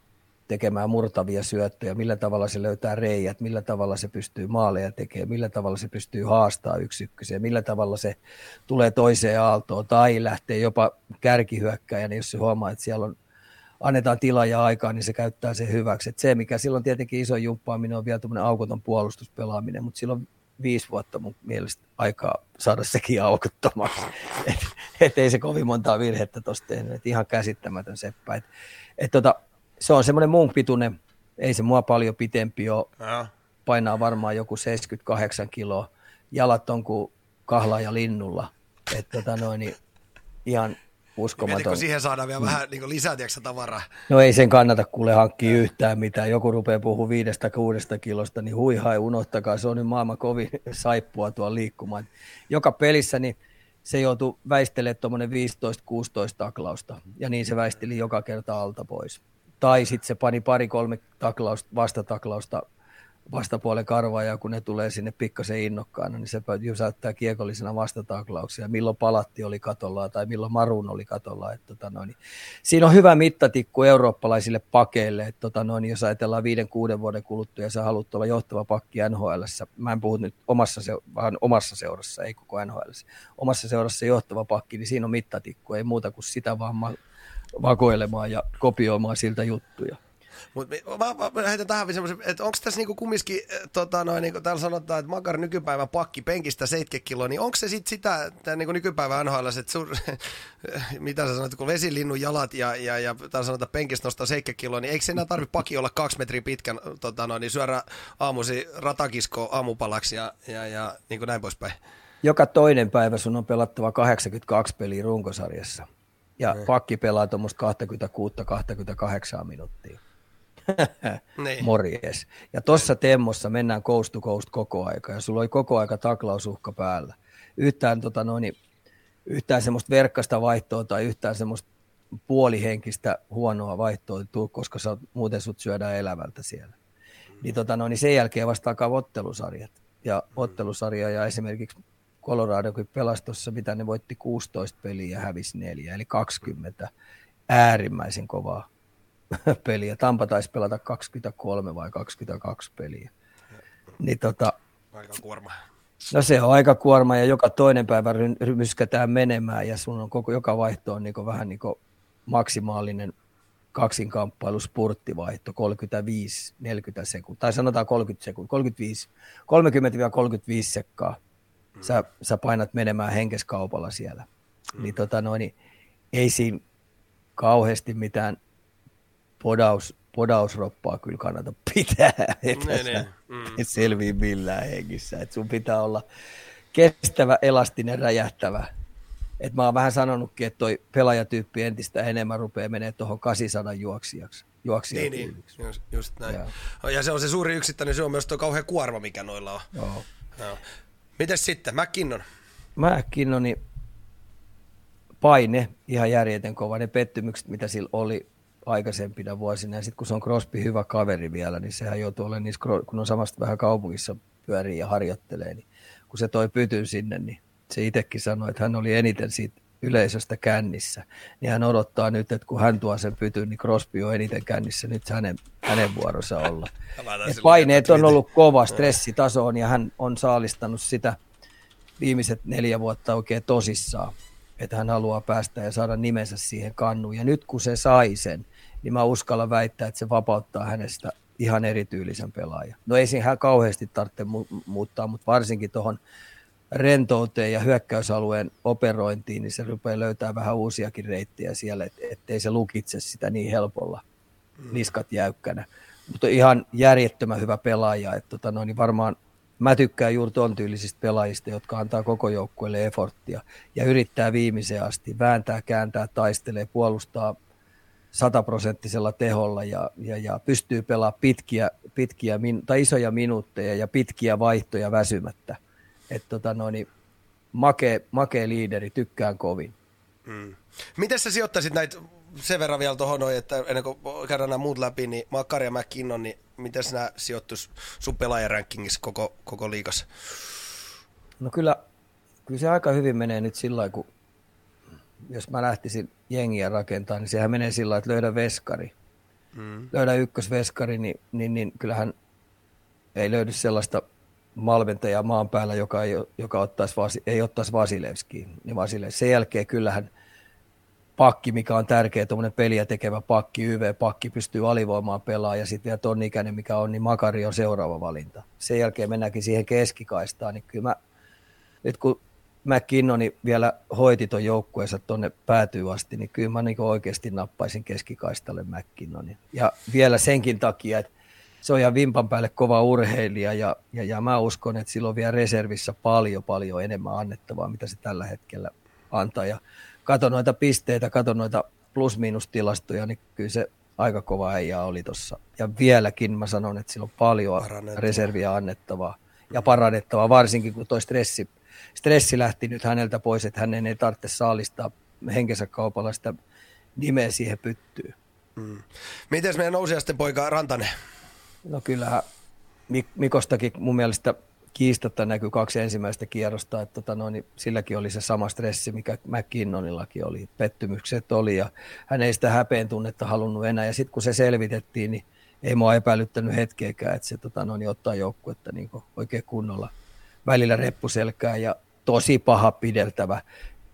tekemään murtavia syöttöjä, millä tavalla se löytää reijät, millä tavalla se pystyy maaleja tekemään, millä tavalla se pystyy haastaa yksi ykköseen, millä tavalla se tulee toiseen aaltoon tai lähtee jopa kärkihyökkäjänä, jos se huomaa, että siellä on annetaan tilaa ja aikaa, niin se käyttää sen hyväksi. Et se, mikä silloin tietenkin iso jumppaaminen on vielä tuommoinen aukoton puolustuspelaaminen, mutta silloin viisi vuotta mun mielestä aikaa saada sekin aukottomaan. *laughs* Et, et ei se kovin montaa virhettä tuossa tehnyt, et ihan käsittämätön seppä. Et, et tota, se on semmoinen muun pituinen, ei se mua paljon pitempi ole, ja. painaa varmaan joku 78 kiloa, jalat on kuin kahla ja linnulla. Et tota noin, niin ihan uskomaton. Mietin, kun siihen saadaan vielä vähän niin lisää tiedätkö, tavaraa. No ei sen kannata kuule hankkia yhtään mitään. Joku rupeaa puhumaan viidestä kuudesta kilosta, niin hui hai, unohtakaa. Se on nyt maailman kovin *laughs* saippua tuolla liikkumaan. Joka pelissä niin se joutui väistelemään tuommoinen 15-16 taklausta, ja niin se väisteli joka kerta alta pois. Tai sitten se pani pari-kolme taklausta, vastataklausta vastapuolen karvaa ja kun ne tulee sinne pikkasen innokkaana, niin se jysäyttää kiekollisena vastataklauksia. Milloin palatti oli katolla tai milloin marun oli katolla. Että, tota noin, siinä on hyvä mittatikku eurooppalaisille pakeille. Että, tota noin, jos ajatellaan viiden, kuuden vuoden kuluttua ja sä haluat olla johtava pakki NHL. Mä en puhu nyt omassa, vaan omassa seurassa, ei koko NHL. Omassa seurassa johtava pakki, niin siinä on mittatikku. Ei muuta kuin sitä vaan vakoilemaan ja kopioimaan siltä juttuja. Mutta mä, mä, mä heitän tähän semmoisen, että onko tässä niinku kumminkin, tota, noin, niin kuin täällä sanotaan, että Makar nykypäivän pakki penkistä 70 kiloa, niin onko se sitten sitä, tämä niin nykypäivän NHL, että sur, *laughs* mitä sä sanot, kun vesilinnun jalat ja, ja, ja täällä sanotaan penkistä nostaa 70 kiloa, niin eikö se enää tarvitse pakki olla kaksi metriä pitkän, tota, noin, niin syödä aamusi ratakisko aamupalaksi ja, ja, ja niin kuin näin poispäin? Joka toinen päivä sun on pelattava 82 peliä runkosarjassa. Ja mm. pakki pelaa tuommoista 26-28 minuuttia. Niin. *laughs* Morjes. Ja tuossa temmossa mennään coast to coast koko aika, ja sulla oli koko aika taklausuhka päällä. Yhtään, tota noin, yhtään semmoista verkkasta vaihtoa tai yhtään semmoista puolihenkistä huonoa vaihtoa tuu, koska sä, muuten sut syödään elävältä siellä. Mm. Niin, tota noin, niin sen jälkeen vasta alkaa ottelusarjat. Ja mm. ottelusarja ja esimerkiksi Colorado kun pelasi tuossa, mitä ne voitti 16 peliä ja hävisi neljä, eli 20 äärimmäisen kovaa *laughs* peliä. Tampa taisi pelata 23 vai 22 peliä. Niin tota, aika kuorma. No se on aika kuorma ja joka toinen päivä rymyskätään menemään ja sun on koko, joka vaihto on niin vähän niin maksimaalinen kaksinkamppailu, spurttivaihto, 35-40 sekuntia, tai sanotaan 30 sekuntia, 35, 30-35 sekkaa sä, sä painat menemään henkeskaupalla siellä. Mm. Niin, tota noin, niin ei siinä kauheasti mitään podaus, podausroppaa kyllä kannata *laughs* pitää, että ne, ne. Mm. selvii millään hengissä. Et sun pitää olla kestävä, elastinen, räjähtävä. Et mä oon vähän sanonutkin, että toi pelaajatyyppi entistä enemmän rupeaa menee tuohon 800 juoksijaksi. Juoksijaksi. Niin, niin. Just, just näin. Ja. ja se on se suuri yksittäinen, se on myös tuo kauhean kuorma, mikä noilla on. Joo. Joo. Mites sitten, McKinnon? McKinnonin paine ihan järjetön kova, ne pettymykset, mitä sillä oli aikaisempina vuosina. Ja sitten kun se on Crosby hyvä kaveri vielä, niin sehän joutuu olemaan niissä, kun on samasta vähän kaupungissa pyörii ja harjoittelee, niin kun se toi pytyn sinne, niin se itsekin sanoi, että hän oli eniten siitä yleisöstä kännissä, niin hän odottaa nyt, että kun hän tuo sen pytyn, niin Crosby on eniten kännissä, nyt hänen, hänen vuorossa olla. Et paineet on ollut kova, stressitaso on, ja hän on saalistanut sitä viimeiset neljä vuotta oikein tosissaan, että hän haluaa päästä ja saada nimensä siihen kannuun. Ja nyt kun se sai sen, niin mä uskallan väittää, että se vapauttaa hänestä ihan erityylisen pelaajan. No ei siihen kauheasti tarvitse mu- muuttaa, mutta varsinkin tuohon rentouteen ja hyökkäysalueen operointiin, niin se rupeaa löytää vähän uusiakin reittejä siellä, et, ettei se lukitse sitä niin helpolla mm. niskat jäykkänä. Mutta ihan järjettömän hyvä pelaaja, että tota no, niin varmaan mä tykkään juuri ton tyylisistä pelaajista, jotka antaa koko joukkueelle eforttia ja yrittää viimeiseen asti, vääntää, kääntää, taistelee, puolustaa sataprosenttisella teholla ja, ja, ja pystyy pelaamaan pitkiä, pitkiä min, tai isoja minuutteja ja pitkiä vaihtoja väsymättä – että tota noin, niin makea, makea liideri, tykkään kovin. Mm. Miten sä sijoittaisit näitä sen verran vielä tuohon noin, että ennen kuin käydään nämä muut läpi, niin Makari ja McKinnon, niin miten nämä sijoittuisi sun pelaajarankingissa koko, koko liikassa? No kyllä, kyllä se aika hyvin menee nyt sillä kun jos mä lähtisin jengiä rakentaa, niin sehän menee sillä että löydä veskari. Mm. Löydä ykkösveskari, niin, niin, niin kyllähän ei löydy sellaista malventaja maan päällä, joka ei, joka ottaisi, ei ottaisi Vasilevskiin. Niin Vasilev. Sen jälkeen kyllähän pakki, mikä on tärkeä, tuommoinen peliä tekevä pakki, YV-pakki, pystyy alivoimaan pelaamaan ja sitten vielä ton ikäinen, mikä on, niin Makari on seuraava valinta. Sen jälkeen mennäänkin siihen keskikaistaan, niin kyllä mä, nyt kun McKinnoni vielä hoiti tuon joukkueensa tuonne päätyy asti, niin kyllä mä niin oikeasti nappaisin keskikaistalle McKinnonin. Ja vielä senkin takia, että se on ihan vimpan päälle kova urheilija ja, ja, ja mä uskon, että sillä on vielä reservissä paljon paljon enemmän annettavaa, mitä se tällä hetkellä antaa. Ja kato noita pisteitä, kato noita plus-miinus-tilastoja, niin kyllä se aika kova äijä oli tuossa. Ja vieläkin mä sanon, että sillä on paljon reserviä annettavaa ja parannettavaa, varsinkin kun tuo stressi, stressi lähti nyt häneltä pois, että hänen ei tarvitse saalistaa henkensä kaupalla sitä nimeä siihen pyttyy. Mm. Miten meidän nousijasten poika Rantanen? No kyllähän Mikostakin mun mielestä kiistatta näkyy kaksi ensimmäistä kierrosta, että tota noin, niin silläkin oli se sama stressi, mikä McKinnonillakin oli. Pettymykset oli ja hän ei sitä häpeen tunnetta halunnut enää. Ja sitten kun se selvitettiin, niin ei mua epäilyttänyt hetkeäkään, että se tota noin, niin ottaa joukkuetta niin oikein kunnolla välillä reppuselkää ja tosi paha pideltävä.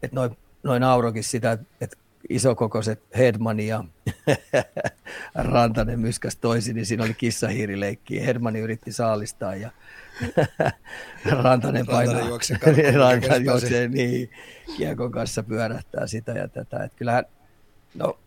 Että noin, noin naurokin sitä, että isokokoiset Hedman ja *laughs* Rantanen myskäs toisin, niin siinä oli kissahiirileikki. Hermani yritti saalistaa ja *laughs* Rantanen painaa. *laughs* Rantanen juoksee, Rantanen juoksee niin, kiekon kanssa pyörähtää sitä ja tätä. Että kyllähän, no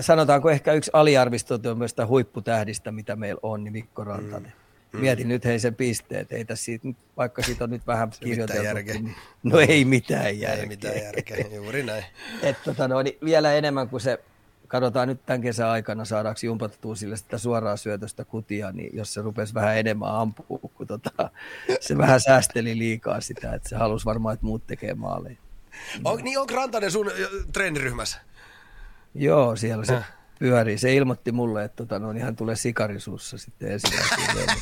sanotaanko ehkä yksi aliarvistoitumista huipputähdistä, mitä meillä on, niin Mikko Rantanen. Mm. Mietin nyt hei sen pisteet, ei tässä siitä, vaikka siitä on nyt vähän *laughs* kirjoiteltu. Niin, no ei mitään järkeä. Ei mitään järkeä, juuri näin. *laughs* Et, tota, no, niin vielä enemmän kuin se, katsotaan nyt tämän kesän aikana saadaanko jumpattua sille sitä suoraa syötöstä kutia, niin jos se rupesi vähän enemmän ampua, kun tota, *laughs* se vähän säästeli liikaa sitä, että se halusi varmaan, että muut tekee maaleja. On, niin onko Rantanen sun treeniryhmässä? Joo, siellä se pyörii. Se ilmoitti mulle, että tota, no, niin hän tulee sikarisuussa sitten ensimmäisenä.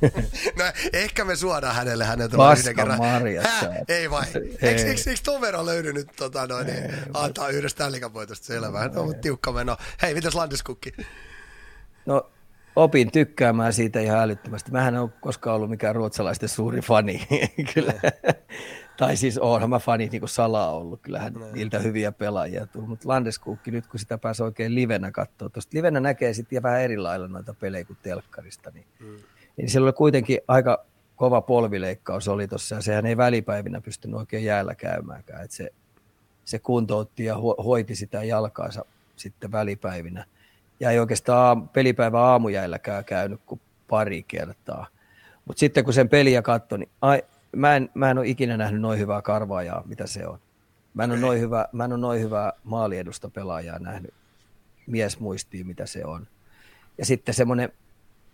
*laughs* no ehkä me suodaan hänelle häneltä yhden kerran. Ei vai? Eikö, eikö, eikö Tovero löydy nyt tota, noin, niin, antaa yhdestä tällikapoitosta selvää? No, mutta tiukka meno. Hei, mitäs Landeskukki? No opin tykkäämään siitä ihan älyttömästi. Mähän en ole koskaan ollut mikään ruotsalaisten suuri fani. *laughs* Kyllä tai siis onhan mä fani niin salaa ollut, kyllähän no. niiltä hyviä pelaajia tullut, mutta Landeskukki nyt kun sitä pääsee oikein livenä katsoa, tuosta livenä näkee sitten vähän eri lailla noita pelejä kuin telkkarista, niin, mm. niin siellä oli kuitenkin aika kova polvileikkaus oli tuossa, ja sehän ei välipäivinä pystynyt oikein jäällä käymäänkään, että se, se kuntoutti ja hoiti sitä jalkaansa sitten välipäivinä. Ja ei oikeastaan pelipäivä aamujäilläkään käynyt kuin pari kertaa. Mutta sitten kun sen peliä katsoi, niin ai, mä en, mä en ole ikinä nähnyt noin hyvää karvaajaa, mitä se on. Mä en ole noin hyvä, mä en ole noin hyvää maaliedusta pelaajaa nähnyt. Mies muistii, mitä se on. Ja sitten semmoinen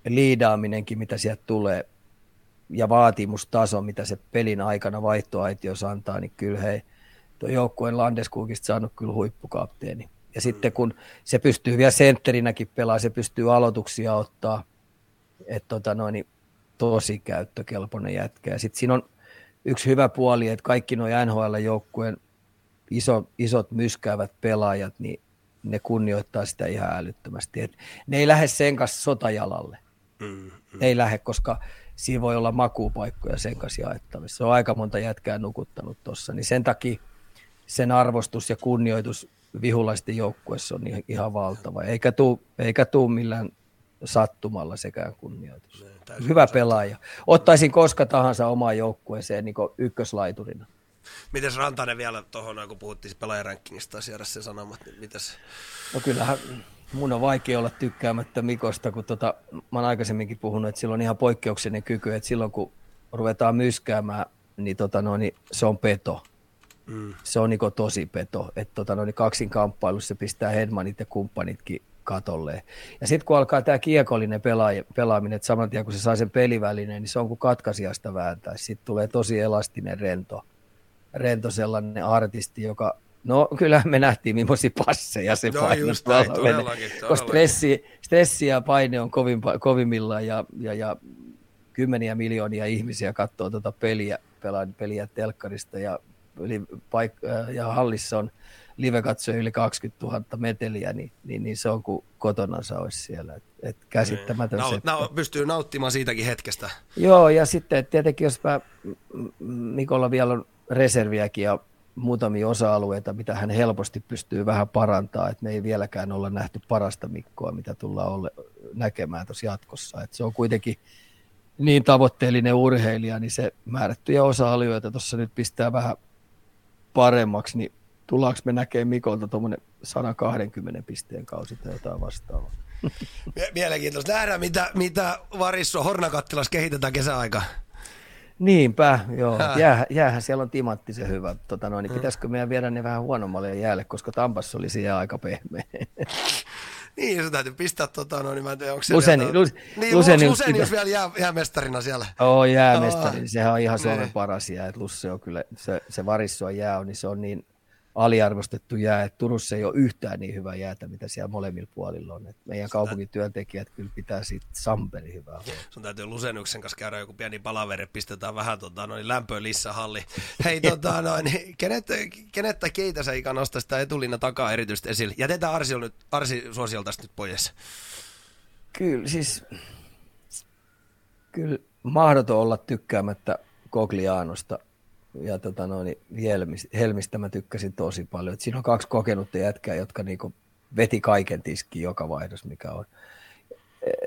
liidaaminenkin, mitä sieltä tulee, ja vaatimustaso, mitä se pelin aikana vaihtoaitios antaa, niin kyllä hei, tuo joukkueen Landeskukista saanut kyllä huippukapteeni. Ja sitten kun se pystyy vielä sentterinäkin pelaamaan, se pystyy aloituksia ottaa, että tota noin, niin tosi käyttökelpoinen jätkä. Ja sitten siinä on yksi hyvä puoli, että kaikki nuo NHL-joukkueen iso, isot myskäävät pelaajat, niin ne kunnioittaa sitä ihan älyttömästi. Et ne ei lähde sen kanssa sotajalalle. Mm, mm. Ne ei lähde, koska siinä voi olla makuupaikkoja sen kanssa jaettavissa. Se on aika monta jätkää nukuttanut tuossa, niin sen takia sen arvostus ja kunnioitus vihulaisten joukkueessa on ihan valtava. Eikä tuu, eikä tuu millään sattumalla sekään kunnioitus. Ne, Hyvä pelaaja. Ottaisin koska tahansa omaan joukkueeseen niin ykköslaiturina. Miten Rantanen vielä tuohon, kun puhuttiin pelaajaränkingistä, taisi jäädä se sanomat, niin mitäs? No kyllähän mun on vaikea olla tykkäämättä Mikosta, kun tota, mä oon aikaisemminkin puhunut, että sillä on ihan poikkeuksellinen kyky, että silloin kun ruvetaan myskäämään, niin, tota, no, niin se on peto. Mm. Se on niin tosi peto, että tota, no, niin kaksin kamppailussa pistää Hedmanit ja kumppanitkin katolle. Ja sitten kun alkaa tämä kiekollinen pelaaja, pelaaminen, että saman tien kun se saa sen pelivälineen, niin se on kuin katkaisijasta vääntää. Sitten tulee tosi elastinen rento, rento sellainen artisti, joka No kyllä me nähtiin, millaisia passeja se no, just näin, todellakin, todellakin. stressi, stressi ja paine on kovin, kovimmillaan ja, ja, ja kymmeniä miljoonia ihmisiä katsoo tuota peliä, pelaa peliä telkkarista ja, paik- ja hallissa on live katsoi yli 20 000 meteliä, niin, niin, niin se on kuin kotona se olisi siellä. Et, et käsittämätön niin. Nau, nau, pystyy nauttimaan siitäkin hetkestä. Joo, ja sitten tietenkin jos mä, Mikolla vielä on reserviäkin ja muutamia osa-alueita, mitä hän helposti pystyy vähän parantaa, että me ei vieläkään olla nähty parasta Mikkoa, mitä tullaan olle, näkemään tuossa jatkossa. Et se on kuitenkin niin tavoitteellinen urheilija, niin se määrättyjä osa-alueita tuossa nyt pistää vähän paremmaksi, niin tullaanko me näkemään Mikolta tuommoinen 120 pisteen kausi tai jotain vastaavaa. Mielenkiintoista. Nähdään, mitä, mitä Varisso Hornakattilassa kehitetään kesäaika. Niinpä, joo. Jää, jäähän siellä on timanttisen hyvä. Tota noin, niin pitäisikö meidän viedä ne vähän huonommalle jäälle, koska Tampassa oli siellä aika pehmeä. Niin, se täytyy pistää, tota, no, niin mä en tiedä, onko se Luseni, vielä... Lus, niin, Luseni, Luseni jos vielä jää, jäämestarina siellä. Oo, jäämestari, oh. sehän on ihan Suomen paras jää, että Lusse on kyllä, se, se Varissua jää on, niin se on niin aliarvostettu jää, että Turussa ei ole yhtään niin hyvää jäätä, mitä siellä molemmilla puolilla on. Et meidän kaupunkityöntekijät kyllä pitää siitä samperi hyvää huolta. Sun täytyy Lusenuksen kanssa käydä joku pieni palaveri, pistetään vähän tota, noin lämpöä lissahalli. *laughs* Hei, tota, noin, kenet, kenet tai keitä sä ikään nostaa sitä etulinna takaa erityisesti esille? Jätetään Arsi, nyt, Arsi Suosiolta nyt pois. Kyllä, siis kyllä mahdoton olla tykkäämättä Kogliaanosta ja tota noin, Helmistä, Helmistä mä tykkäsin tosi paljon. Et siinä on kaksi kokenutta jätkää, jotka niinku veti kaiken tiski joka vaihdos, mikä on.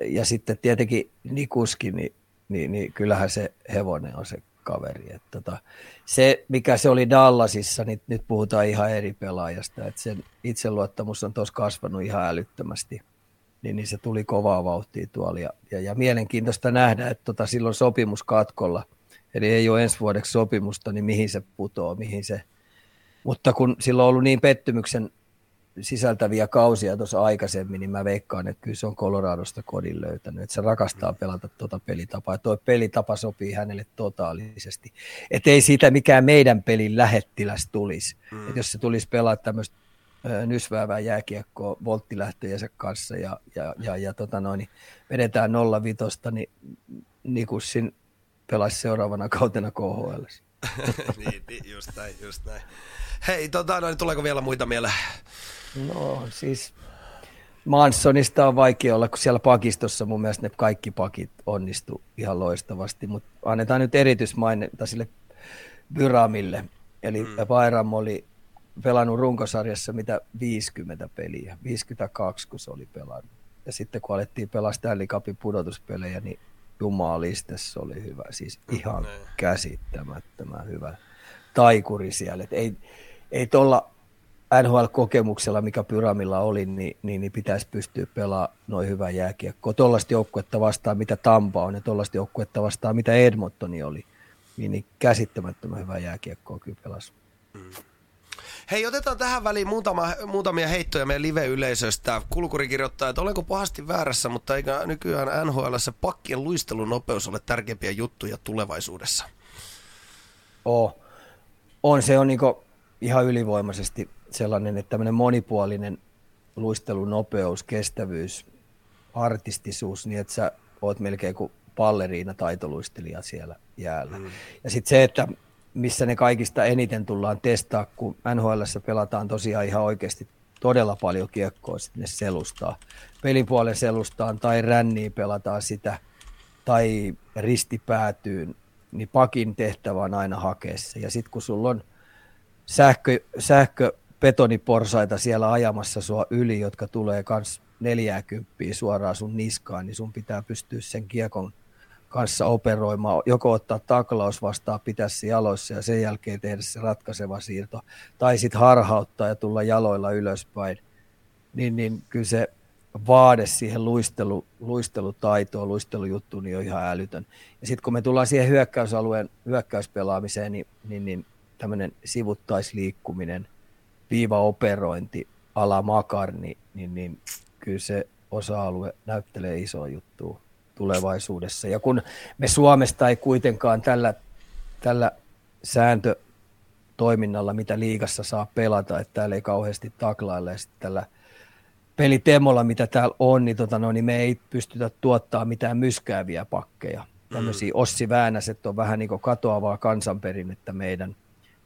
Ja sitten tietenkin Nikuski, niin, niin, niin kyllähän se hevonen on se kaveri. Että tota, se, mikä se oli Dallasissa, niin nyt puhutaan ihan eri pelaajasta. Että sen itseluottamus on tuossa kasvanut ihan älyttömästi. Niin, niin se tuli kovaa vauhtia tuolla. Ja, ja, ja mielenkiintoista nähdä, että tota, silloin sopimus katkolla, eli ei ole ensi vuodeksi sopimusta, niin mihin se putoo, mihin se. Mutta kun silloin on ollut niin pettymyksen sisältäviä kausia tuossa aikaisemmin, niin mä veikkaan, että kyllä se on Coloradosta kodin löytänyt, että se rakastaa pelata tuota pelitapaa, ja tuo pelitapa sopii hänelle totaalisesti. Että ei siitä mikään meidän pelin lähettiläs tulisi. Mm. Että jos se tulisi pelaa tämmöistä nysväävää jääkiekkoa volttilähtöjensä kanssa ja, ja, ja, ja tota noin, niin vedetään 05, niin Nikussin pelaisi seuraavana kautena KHL. *laughs* niin, niin, just näin, just näin. Hei, tota, no, niin tuleeko vielä muita mieleen? No siis Mansonista on vaikea olla, kun siellä pakistossa mun mielestä ne kaikki pakit onnistu ihan loistavasti, mutta annetaan nyt erityismainetta sille Byramille. Eli mm. Bayram oli pelannut runkosarjassa mitä 50 peliä, 52 kun se oli pelannut. Ja sitten kun alettiin pelaa Stanley Cupin pudotuspelejä, niin jumaliste se oli hyvä. Siis ihan käsittämättömän hyvä taikuri siellä. Et ei, ei tuolla NHL-kokemuksella, mikä Pyramilla oli, niin, niin, niin pitäisi pystyä pelaamaan noin hyvää jääkiekkoa. Tuollaista joukkuetta vastaan, mitä Tampa on, ja tuollaista joukkuetta vastaan, mitä Edmontoni oli. Niin, niin käsittämättömän hyvää jääkiekkoa kyllä pelasi. Mm. Hei, otetaan tähän väliin muutama, muutamia heittoja meidän live-yleisöstä. Kulkuri kirjoittaa, että olenko pahasti väärässä, mutta eikä nykyään NHL pakkien luistelunopeus ole tärkeimpiä juttuja tulevaisuudessa? Oh. On, se on niinku ihan ylivoimaisesti sellainen, että tämmöinen monipuolinen luistelunopeus, kestävyys, artistisuus, niin että sä oot melkein kuin palleriina taitoluistelija siellä jäällä. Mm. Ja sitten se, että missä ne kaikista eniten tullaan testaa, kun NHL pelataan tosiaan ihan oikeasti todella paljon kiekkoa sinne selustaa. Pelipuolen selustaan tai ränniin pelataan sitä tai ristipäätyyn, niin pakin tehtävä on aina hakea se. Ja sitten kun sulla on sähkö, sähkö betoniporsaita siellä ajamassa sua yli, jotka tulee kans 40 suoraan sun niskaan, niin sun pitää pystyä sen kiekon kanssa operoimaan, joko ottaa taklaus vastaan, pitää se jaloissa ja sen jälkeen tehdä se ratkaiseva siirto, tai sitten harhauttaa ja tulla jaloilla ylöspäin, niin, niin kyllä se vaade siihen luistelu, luistelutaitoon, luistelujuttuun niin on ihan älytön. Ja sitten kun me tullaan siihen hyökkäysalueen hyökkäyspelaamiseen, niin, niin, niin tämmöinen sivuttaisliikkuminen, viivaoperointi, ala makar, niin, niin, niin kyllä se osa-alue näyttelee iso juttu tulevaisuudessa. Ja kun me Suomesta ei kuitenkaan tällä, tällä sääntötoiminnalla, mitä liigassa saa pelata, että täällä ei kauheasti taklailla ja sitten tällä pelitemolla, mitä täällä on, niin, tota, no, niin me ei pystytä tuottaa mitään myskääviä pakkeja. Tämmöisiä mm. Ossi Väänäset on vähän niin kuin katoavaa kansanperinnettä meidän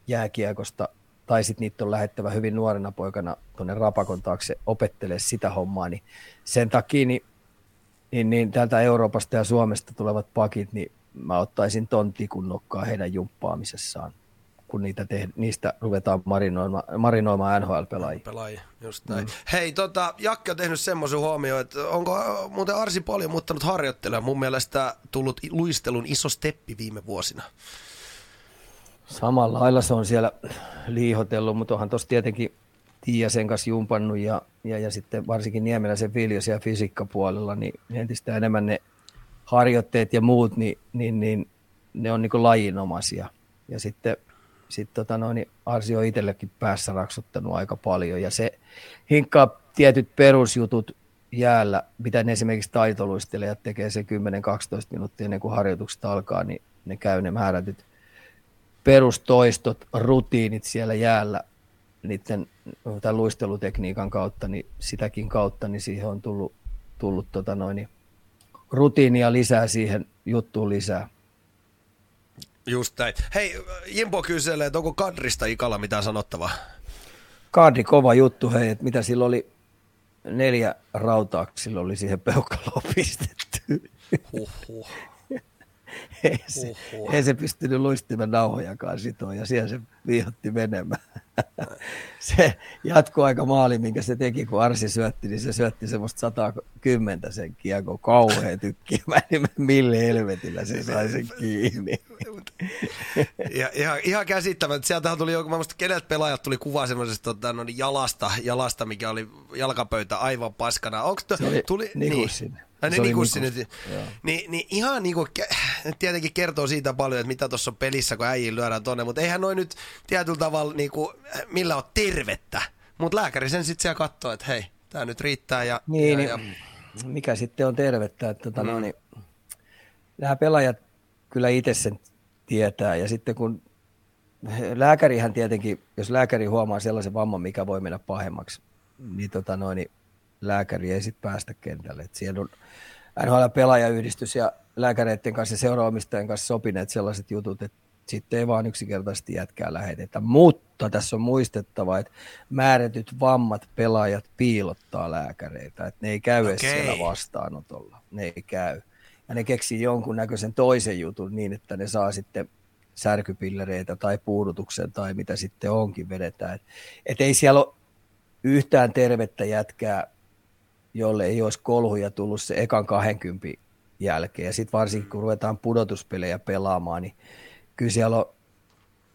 jääkiekosta, tai sitten niitä on lähettävä hyvin nuorena poikana tuonne rapakon taakse opettelee sitä hommaa, niin sen takia niin niin, niin täältä Euroopasta ja Suomesta tulevat pakit, niin mä ottaisin ton tikun nokkaa heidän jumppaamisessaan, kun niitä te, niistä ruvetaan marinoimaan, marinoimaan NHL-pelaajia. Pelaajia, just näin. Mm. Hei, tota, Jakke on tehnyt semmoisen huomioon, että onko muuten Arsi paljon muuttanut harjoittelua? Mun mielestä tullut luistelun iso steppi viime vuosina. Samalla lailla se on siellä liihotellut, mutta onhan tuossa tietenkin Tiia sen kanssa jumpannut ja, ja, ja sitten varsinkin Niemeläisen Viljo siellä fysiikkapuolella, niin entistä enemmän ne harjoitteet ja muut, niin, niin, niin ne on niin lajinomaisia. Ja sitten sit tota noin, niin Arsi on itsellekin päässä raksuttanut aika paljon ja se hinkkaa tietyt perusjutut jäällä, mitä ne esimerkiksi taitoluistelijat tekee se 10-12 minuuttia ennen kuin harjoitukset alkaa, niin ne käy ne määrätyt perustoistot, rutiinit siellä jäällä niiden tämän luistelutekniikan kautta, niin sitäkin kautta, niin siihen on tullut, tullut tota noin, niin rutiinia lisää siihen juttuun lisää. Just näin. Hei, Jimpo kyselee, että onko Kadrista Ikalla mitään sanottavaa? Kadri, kova juttu, hei, että mitä sillä oli, neljä rautaa, sillä oli siihen peukaloon pistetty. Huhhuh. Ei, se, ei se pystynyt luistimen nauhojakaan sitoa ja siellä se viihotti menemään. *laughs* se jatkoaika maali, minkä se teki, kun Arsi syötti, niin se syötti semmoista 110 sen kiekko, kauhean tykkiä. Mä en mille helvetillä se sai sen kiinni. ja, ihan, ihan käsittämättä. Sieltähän tuli joku, mä muistan, kenet pelaajat tuli kuva semmoisesta tota, no, jalasta, jalasta, mikä oli jalkapöytä aivan paskana. Onko to, se oli tuli, Nikussin. Niin, Ai ne Nikussi nyt. Niin, niin ihan niinku, tietenkin kertoo siitä paljon, että mitä tuossa on pelissä, kun äijin lyödään tonne, mutta eihän noin nyt tietyllä tavalla niinku, millä on tervettä. Mutta lääkäri sen sitten siellä katsoo, että hei, tämä nyt riittää. Ja, niin, ja, niin, ja... mikä sitten on tervettä, että tota, mm. no, niin, nämä pelaajat kyllä itse sen tietää ja sitten kun lääkärihän tietenkin, jos lääkäri huomaa sellaisen vamman, mikä voi mennä pahemmaksi, niin, tota noin, niin lääkäri ei sitten päästä kentälle. Et siellä on NHL-pelaajayhdistys ja lääkäreiden kanssa ja seuraamisten kanssa sopineet sellaiset jutut, että sitten ei vaan yksinkertaisesti jätkää lähetetä. Mutta tässä on muistettava, että määrätyt vammat pelaajat piilottaa lääkäreitä, että ne ei käy okay. siellä vastaanotolla. Ne ei käy. Ja ne keksii jonkun näköisen toisen jutun niin, että ne saa sitten särkypillereitä tai puudutuksen tai mitä sitten onkin vedetään. Että et ei siellä ole yhtään tervettä jätkää jolle ei olisi kolhuja tullut se ekan 20 jälkeen. Ja sitten varsinkin kun ruvetaan pudotuspelejä pelaamaan, niin kyllä siellä on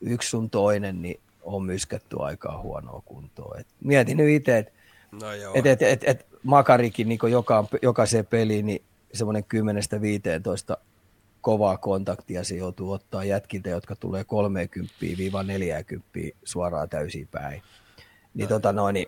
yksi sun toinen, niin on myskätty aikaa huonoa kuntoa. Et mietin nyt itse, että no et, et, et, et Makarikin niin joka, jokaiseen peliin niin semmoinen 10-15 kovaa kontaktia se joutuu ottaa jätkiltä, jotka tulee 30-40 suoraan täysin päin. Niin, no. tota noin, niin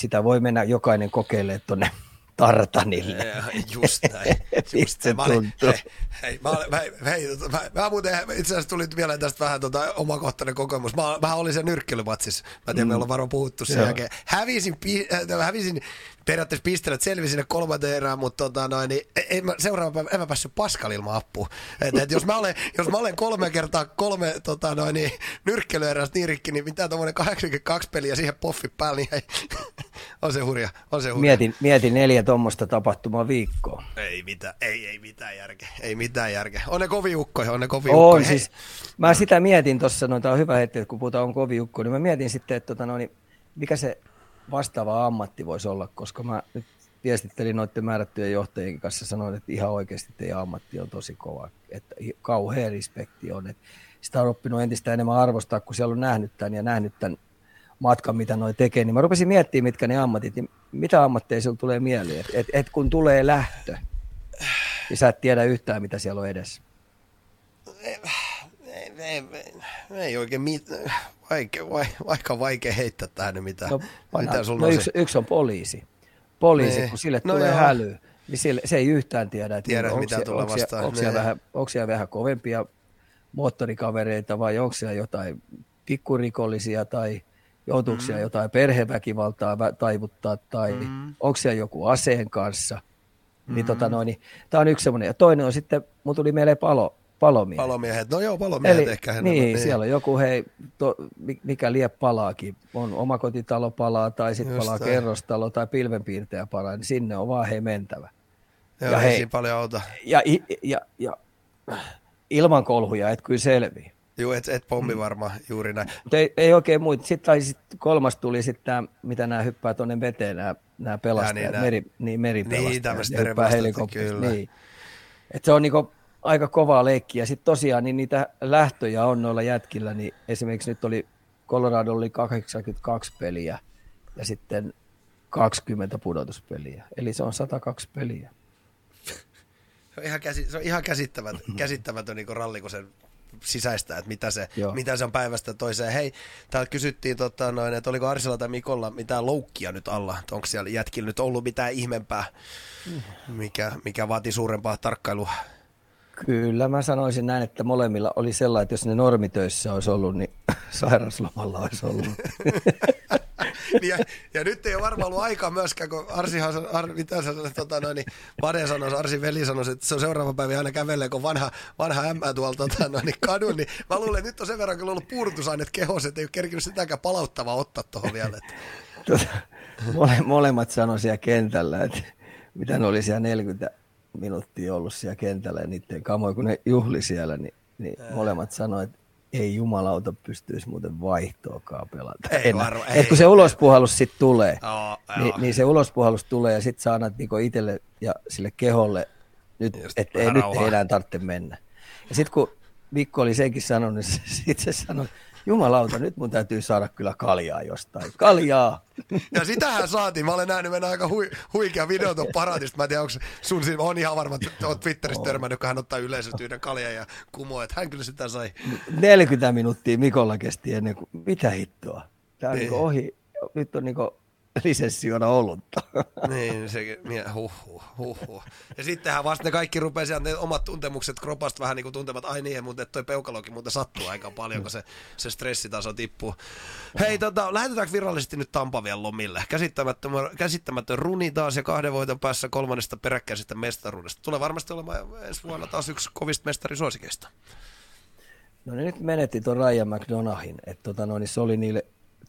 sitä voi mennä jokainen kokeilemaan tuonne tartanille. Just näin. *laughs* Just mä olin, hei, hei, mä, mä, hei, mä, mä, muuten itse asiassa tuli vielä tästä vähän tota, omakohtainen kokemus. Mä, mä olin se nyrkkeilymatsissa. Mä tiedän, mm. me ollaan varmaan puhuttu sen jälkeen. Hävisin, äh, hävisin periaatteessa pistelet selvisi sinne kolmanteen erään, mutta tota, noin, niin en mä, seuraava päivä en mä päässyt Pascal ilman apua. Et, et jos, mä olen, jos mä olen kolme kertaa kolme tota, noin, niin, nyrkkelyerästä niin rikki, niin mitä tuommoinen 82 peliä siihen poffi päälle, niin ei, *laughs* on se hurja. On se hurja. Mietin, mietin neljä tuommoista tapahtumaa viikkoa. Ei mitään, ei, ei mitään järkeä. Ei mitään järkeä. On ne koviukkoja, on ne koviukkoja. On siis, mä sitä mietin tuossa, no tämä on hyvä hetki, kun puhutaan on koviukko, niin mä mietin sitten, että tota, no, niin, mikä se vastaava ammatti voisi olla, koska mä nyt viestittelin noiden määrättyjen johtajien kanssa sanoin, että ihan oikeasti teidän ammatti on tosi kova, että kauhea respekti on, että sitä on oppinut entistä enemmän arvostaa, kun siellä on nähnyt tämän ja nähnyt tämän matkan, mitä noi tekee, niin mä rupesin miettimään, mitkä ne ammatit, niin mitä ammatteja sinulla tulee mieleen, että et, et kun tulee lähtö, niin sä et tiedä yhtään, mitä siellä on edessä. Ei, ei, ei, ei oikein mitään vaikea, vaikka vaikea heittää tähän mitä, no, mitä sulla no on yksi, yksi on poliisi. Poliisi. Niin. kun sille no tulee joo. häly, niin sille, se ei yhtään tiedä, että tiedä, onko, mitä se, tulee onko, vastaan. Onko, siellä vähän, onko siellä vähän kovempia moottorikavereita vai onko siellä jotain pikkurikollisia tai joutuuko mm. jotain perheväkivaltaa taivuttaa tai mm. onko siellä joku aseen kanssa. Mm. Niin, tota noin, niin, tämä on yksi semmoinen. Ja toinen on sitten, mun tuli mieleen palo, palomiehet. Palomiehet, no joo, palomiehet Eli, ehkä. Niin, niin, siellä on joku, hei, to, mikä lie palaakin, on omakotitalo palaa tai sitten palaa tai. kerrostalo tai pilvenpiirtäjä palaa, niin sinne on vaan hei mentävä. Joo, ja hei, siinä paljon auta. Ja, ja, ja, ja ilman kolhuja et kyllä selviä. Joo, et, et pommi mm. varmaan juuri näin. Mutta ei, ei oikein muita. Sitten sit kolmas tuli sitten mitä nämä hyppää tuonne veteen, nämä, nämä pelastajat, ja niin, meri, niin meripelastajat. Niin, tämmöistä meripelastajat, kyllä. Niin. Et se on niinku aika kovaa leikkiä. Sitten tosiaan niin niitä lähtöjä on noilla jätkillä, niin esimerkiksi nyt oli Colorado oli 82 peliä ja sitten 20 pudotuspeliä. Eli se on 102 peliä. Se on ihan, käsi, se on ihan käsittämätön, käsittämätön niin ralli, kun se sisäistä, että mitä se, mitä se on päivästä toiseen. Hei, täällä kysyttiin, tota, noin, että oliko Arsella tai Mikolla mitään loukkia nyt alla, että onko siellä jätkillä nyt ollut mitään ihmeempää, mikä, mikä vaatii suurempaa tarkkailua. Kyllä mä sanoisin näin, että molemmilla oli sellainen, että jos ne normitöissä olisi ollut, niin *laughs* sairaslomalla olisi ollut. *laughs* ja, ja, nyt ei ole varmaan ollut aikaa myöskään, kun Arsihan, Ar, mitä sä tota, noin, niin Vade sanoi, Arsi veli sanoi, että se on seuraava päivä aina kävelee, kun vanha, vanha ämmä tuolta tota, noin, niin kadun, niin mä luulen, että nyt on sen verran kyllä ollut puudutusaineet kehossa, että ei ole kerkinyt sitäkään palauttavaa ottaa tuohon vielä. Että. *laughs* Tota, mole, molemmat sanoi siellä kentällä, että mitä ne oli siellä 40 minuuttia ollut siellä kentällä ja niiden kamoja, kun ne juhli siellä, niin, niin molemmat sanoivat, että ei jumalauta pystyisi muuten vaihtoakaan pelata. Ei varma- Et ei. kun se ulospuhallus sitten tulee, Joo, niin, joo. niin se ulospuhallus tulee ja sitten sä annat niinku itselle ja sille keholle, nyt, että ei, nyt ei enää tarvitse mennä. Ja sitten kun Mikko oli senkin sanonut, niin sitten se sanoi, jumalauta, nyt mun täytyy saada kyllä kaljaa jostain. Kaljaa! Ja sitähän saatiin. Mä olen nähnyt mennä aika hui, huikea video tuon paradista. Mä en tiedä, onko sun siinä, on ihan varma, että oot Twitterissä törmännyt, kun hän ottaa yleisöltä yhden kaljan ja kumoo, että hän kyllä sitä sai. 40 minuuttia Mikolla kesti ennen kuin, mitä hittoa? Tämä on Niin. niin. ohi, nyt on niinku *laughs* lisenssiona olutta. *laughs* Niin, se, huhhuh, huhhuh. Ja sittenhän vasta ne kaikki rupeaa ne omat tuntemukset kropasta vähän niin kuin tuntemat, ai niin, mutta toi peukalokin muuten sattuu aika paljon, kun se, se stressitaso tippuu. Hei, tota, lähetetäänkö virallisesti nyt Tampa vielä lomille? Käsittämätön, käsittämätön runi taas ja kahden voiton päässä kolmannesta peräkkäisestä mestaruudesta. Tulee varmasti olemaan ensi vuonna taas yksi kovista mestarisuosikeista. No ne nyt menetti tuon Ryan McDonahin, että tota, no, niin se oli niille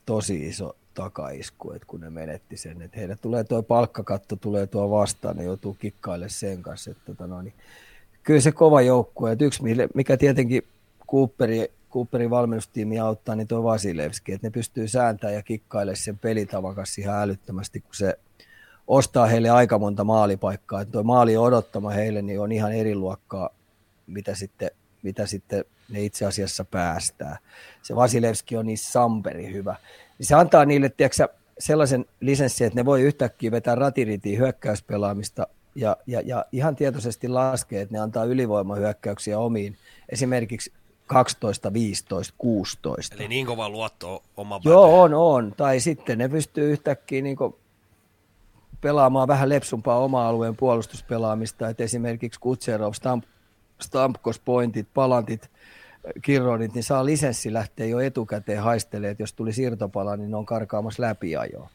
tosi iso takaisku, että kun ne menetti sen, että heille tulee tuo palkkakatto, tulee tuo vastaan, ne joutuu kikkailemaan sen kanssa, että tota, no, niin, kyllä se kova joukkue, että yksi mikä tietenkin Cooperi, Cooperin valmennustiimi auttaa, niin tuo Vasilevski, että ne pystyy sääntämään ja kikkailemaan sen pelitavan kanssa ihan älyttömästi, kun se ostaa heille aika monta maalipaikkaa, että tuo maali odottama heille niin on ihan eri luokkaa, mitä sitten, mitä sitten ne itse asiassa päästää. Se Vasilevski on niin samperi hyvä. Niin se antaa niille, tiedätkö, sellaisen lisenssin, että ne voi yhtäkkiä vetää ratiritiin hyökkäyspelaamista ja, ja, ja ihan tietoisesti laskee, että ne antaa ylivoimahyökkäyksiä omiin, esimerkiksi 12, 15, 16. Eli niin kova luotto oma Joo, on, on. Tai sitten ne pystyy yhtäkkiä niin pelaamaan vähän lepsumpaa oma alueen puolustuspelaamista, että esimerkiksi Kutserov, Stamp, Stamkos, Pointit, Palantit, Kirronit, niin saa lisenssi lähteä jo etukäteen haistelemaan, että jos tuli siirtopala, niin ne on karkaamassa läpiajoa.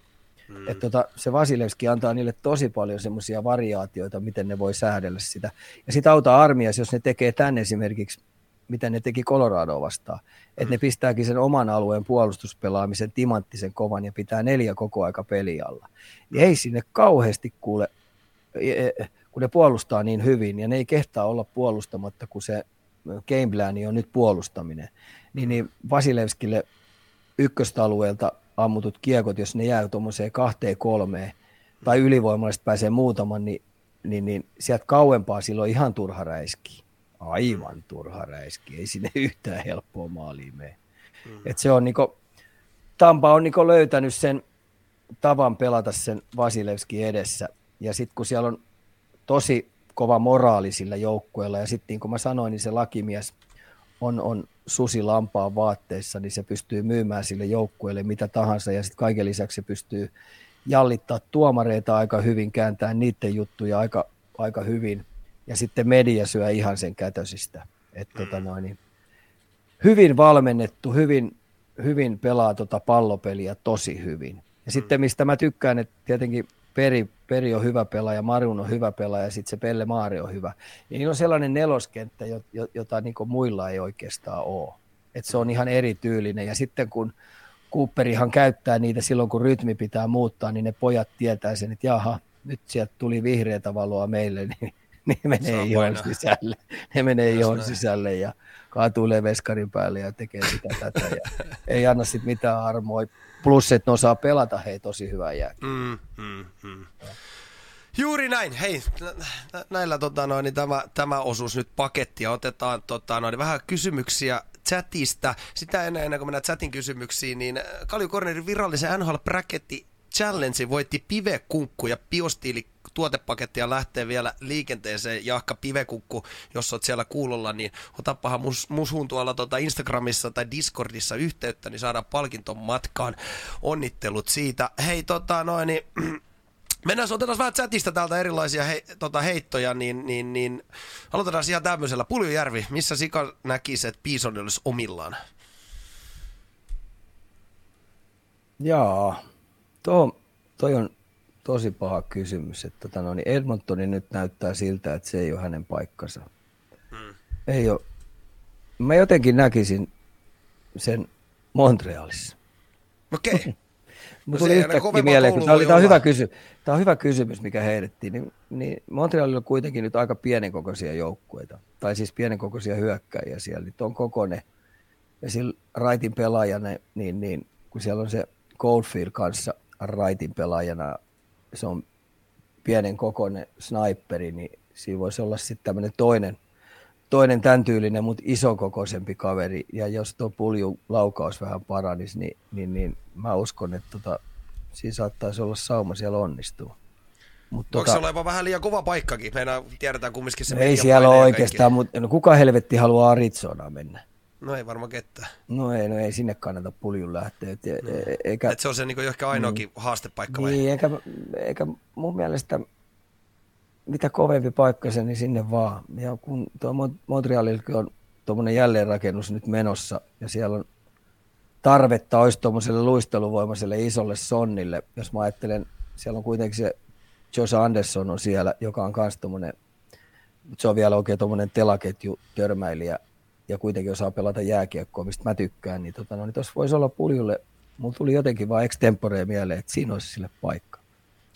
Mm. Että tota, se Vasilevski antaa niille tosi paljon semmoisia variaatioita, miten ne voi säädellä sitä. Ja sitten auta armias, jos ne tekee tänne esimerkiksi, mitä ne teki Coloradoa vastaan, että ne pistääkin sen oman alueen puolustuspelaamisen timanttisen kovan ja pitää neljä koko aika peli alla. Niin ei sinne kauheasti kuule, e- e- kun ne puolustaa niin hyvin, ja ne ei kehtaa olla puolustamatta, kun se game plan on nyt puolustaminen, niin, niin Vasilevskille ykköstalueelta ammutut kiekot, jos ne jää tuommoiseen kahteen kolmeen, tai ylivoimallisesti pääsee muutaman, niin, niin, niin sieltä kauempaa silloin ihan turha räiski. Aivan turha räiski. Ei sinne *laughs* yhtään helppoa maaliin mene. Mm. Et se on niinku, Tampa on niinku löytänyt sen tavan pelata sen Vasilevski edessä. Ja sitten kun siellä on tosi kova moraali sillä joukkueella, ja sitten niin kuin mä sanoin, niin se lakimies on, on susi lampaan vaatteissa, niin se pystyy myymään sille joukkueelle mitä tahansa, ja sitten kaiken lisäksi se pystyy jallittaa tuomareita aika hyvin, kääntää niiden juttuja aika, aika hyvin, ja sitten media syö ihan sen kätösistä. Et, mm. tota noin, niin, hyvin valmennettu, hyvin, hyvin pelaa tota pallopeliä tosi hyvin. Ja sitten mistä mä tykkään, että tietenkin Peri, Peri on hyvä pelaaja, Marun on hyvä pelaaja ja sitten se Pelle Maari on hyvä. Niin niillä on sellainen neloskenttä, jota niin muilla ei oikeastaan ole. Et se on ihan erityylinen ja sitten kun Cooperihan käyttää niitä silloin, kun rytmi pitää muuttaa, niin ne pojat tietää sen, että jaha, nyt sieltä tuli vihreätä valoa meille, *laughs* niin ne menee ihon sisälle. Ne menee ihon sisälle ja kaatuilee veskarin päälle ja tekee sitä tätä. Ja ei anna sitten mitään armoa. Plus, että ne osaa pelata hei tosi hyvää jääkiä. Mm, mm, mm. Juuri näin. Hei, näillä tota, noin, niin tämä, tämä osuus nyt pakettia. Otetaan tota, noin, vähän kysymyksiä chatista. Sitä ennen, ennen kuin mennään chatin kysymyksiin, niin Kalju Kornerin virallisen NHL Bracketti Challenge voitti Pive-kunkku ja biostiili tuotepakettia lähtee vielä liikenteeseen. Jahka Pivekukku, jos olet siellä kuulolla, niin otapahan mus, musuun tuolla tota Instagramissa tai Discordissa yhteyttä, niin saadaan palkinton matkaan. Onnittelut siitä. Hei, tota noin, niin *clears throat* Mennään, otetaan vähän chatista täältä erilaisia he, tota, heittoja, niin, niin, niin aloitetaan ihan tämmöisellä. Puljujärvi, missä Sika näkisi, että Piison olisi omillaan? Jaa, tuo, toi on tosi paha kysymys. Että, tota, no, niin Edmontoni nyt näyttää siltä, että se ei ole hänen paikkansa. Hmm. Ei ole. Mä jotenkin näkisin sen Montrealissa. Okei. *laughs* Okay. Mutta tuli yhtäkkiä mieleen, kun tämä, oli, tämä, on hyvä kysy, tämä on hyvä kysymys, mikä heitettiin, niin, niin Montrealilla on kuitenkin nyt aika pienenkokoisia joukkueita, tai siis pienenkokoisia hyökkäjiä siellä, niin on kokoinen, ja sillä raitin pelaajana, niin, niin kun siellä on se Goldfield kanssa raitin pelaajana, se on pienen kokoinen sniperi, niin siinä voisi olla sitten tämmöinen toinen, toinen tämän tyylinen, mutta isokokoisempi kaveri. Ja jos tuo pulju laukaus vähän paranisi, niin, niin, niin mä uskon, että tota, siinä saattaisi olla sauma siellä onnistuu. Mut Voiko tota, se olla jopa vähän liian kova paikkakin? Meidän tiedetään kumminkin se Ei siellä ole oikeastaan, mutta no, kuka helvetti haluaa Arizonaan mennä? No ei varmaan ketään. No ei, no ei sinne kannata puljun lähteä. Et, no. eikä, Et se on se niin ehkä ainoakin mm, haastepaikka vai? Niin, eikä, eikä mun mielestä mitä kovempi paikka se, niin sinne vaan. Ja kun tuo Montrealilla on tuommoinen jälleenrakennus nyt menossa, ja siellä on tarvetta olisi tuommoiselle luisteluvoimaiselle isolle sonnille, jos mä ajattelen, siellä on kuitenkin se Josh Anderson on siellä, joka on myös tuommoinen, se on vielä oikein tuommoinen telaketju törmäilijä, ja kuitenkin osaa pelata jääkiekkoa, mistä mä tykkään, niin tuossa no, niin voisi olla puljulle, mulla tuli jotenkin vaan extemporeen mieleen, että siinä olisi sille paikka.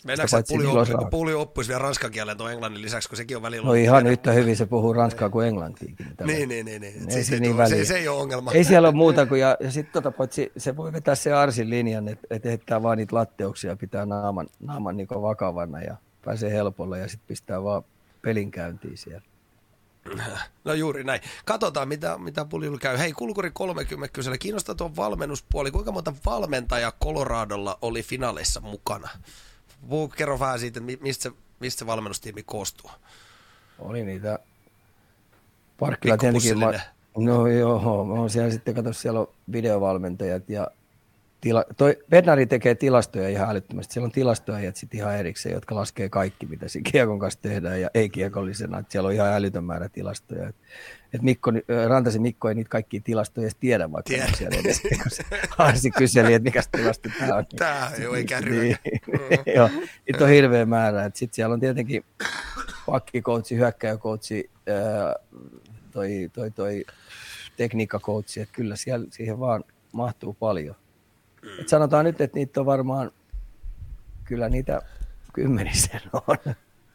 Mennäänkö että puli, oppi, kun puli oppuisi vielä ranskan kielen tuon englannin lisäksi, kun sekin on välillä... No ihan yhtä hyvin se puhuu ranskaa kuin englantiakin. Niin, niin, niin. niin. Ei, se, niin se, se, ei ole ongelma. Ei siellä ole muuta kuin, ja, ja sitten tota, se voi vetää se Arsin linjan, että et heittää vaan niitä latteuksia, pitää naaman, naaman niin vakavana ja pääsee helpolla ja sitten pistää vaan pelin käyntiin siellä. *clears throat* No juuri näin. Katsotaan, mitä, mitä Pulilu käy. Hei, Kulkuri 30 kysellä. Kiinnostaa tuo valmennuspuoli. Kuinka monta valmentajaa Coloradolla oli finaalissa mukana? Kerro vähän siitä, mistä se, mistä se valmennustiimi koostuu. Oli niitä Parkkila tietenkin. Ma- no joo, mä oon siellä sitten, katso, siellä on videovalmentajat ja tila, toi Bednari tekee tilastoja ihan älyttömästi. Siellä on tilastoja sitten ihan erikseen, jotka laskee kaikki, mitä siinä kiekon kanssa tehdään ja ei kiekollisena. Et siellä on ihan älytön määrä tilastoja. Et, et Mikko, Rantasen Mikko ei niitä kaikki tilastoja edes tiedä, vaikka tiedä. siellä edes. Harsi kyseli, että mikä tilasto tämä on. Tämä ei ole niin, mm. *laughs* Joo, niitä on hirveä määrä. Sitten siellä on tietenkin pakkikoutsi, hyökkäjäkoutsi, toi, toi, toi tekniikkakoutsi, että kyllä siellä, siihen vaan mahtuu paljon. Et sanotaan nyt, että niitä on varmaan, kyllä niitä kymmenisen on.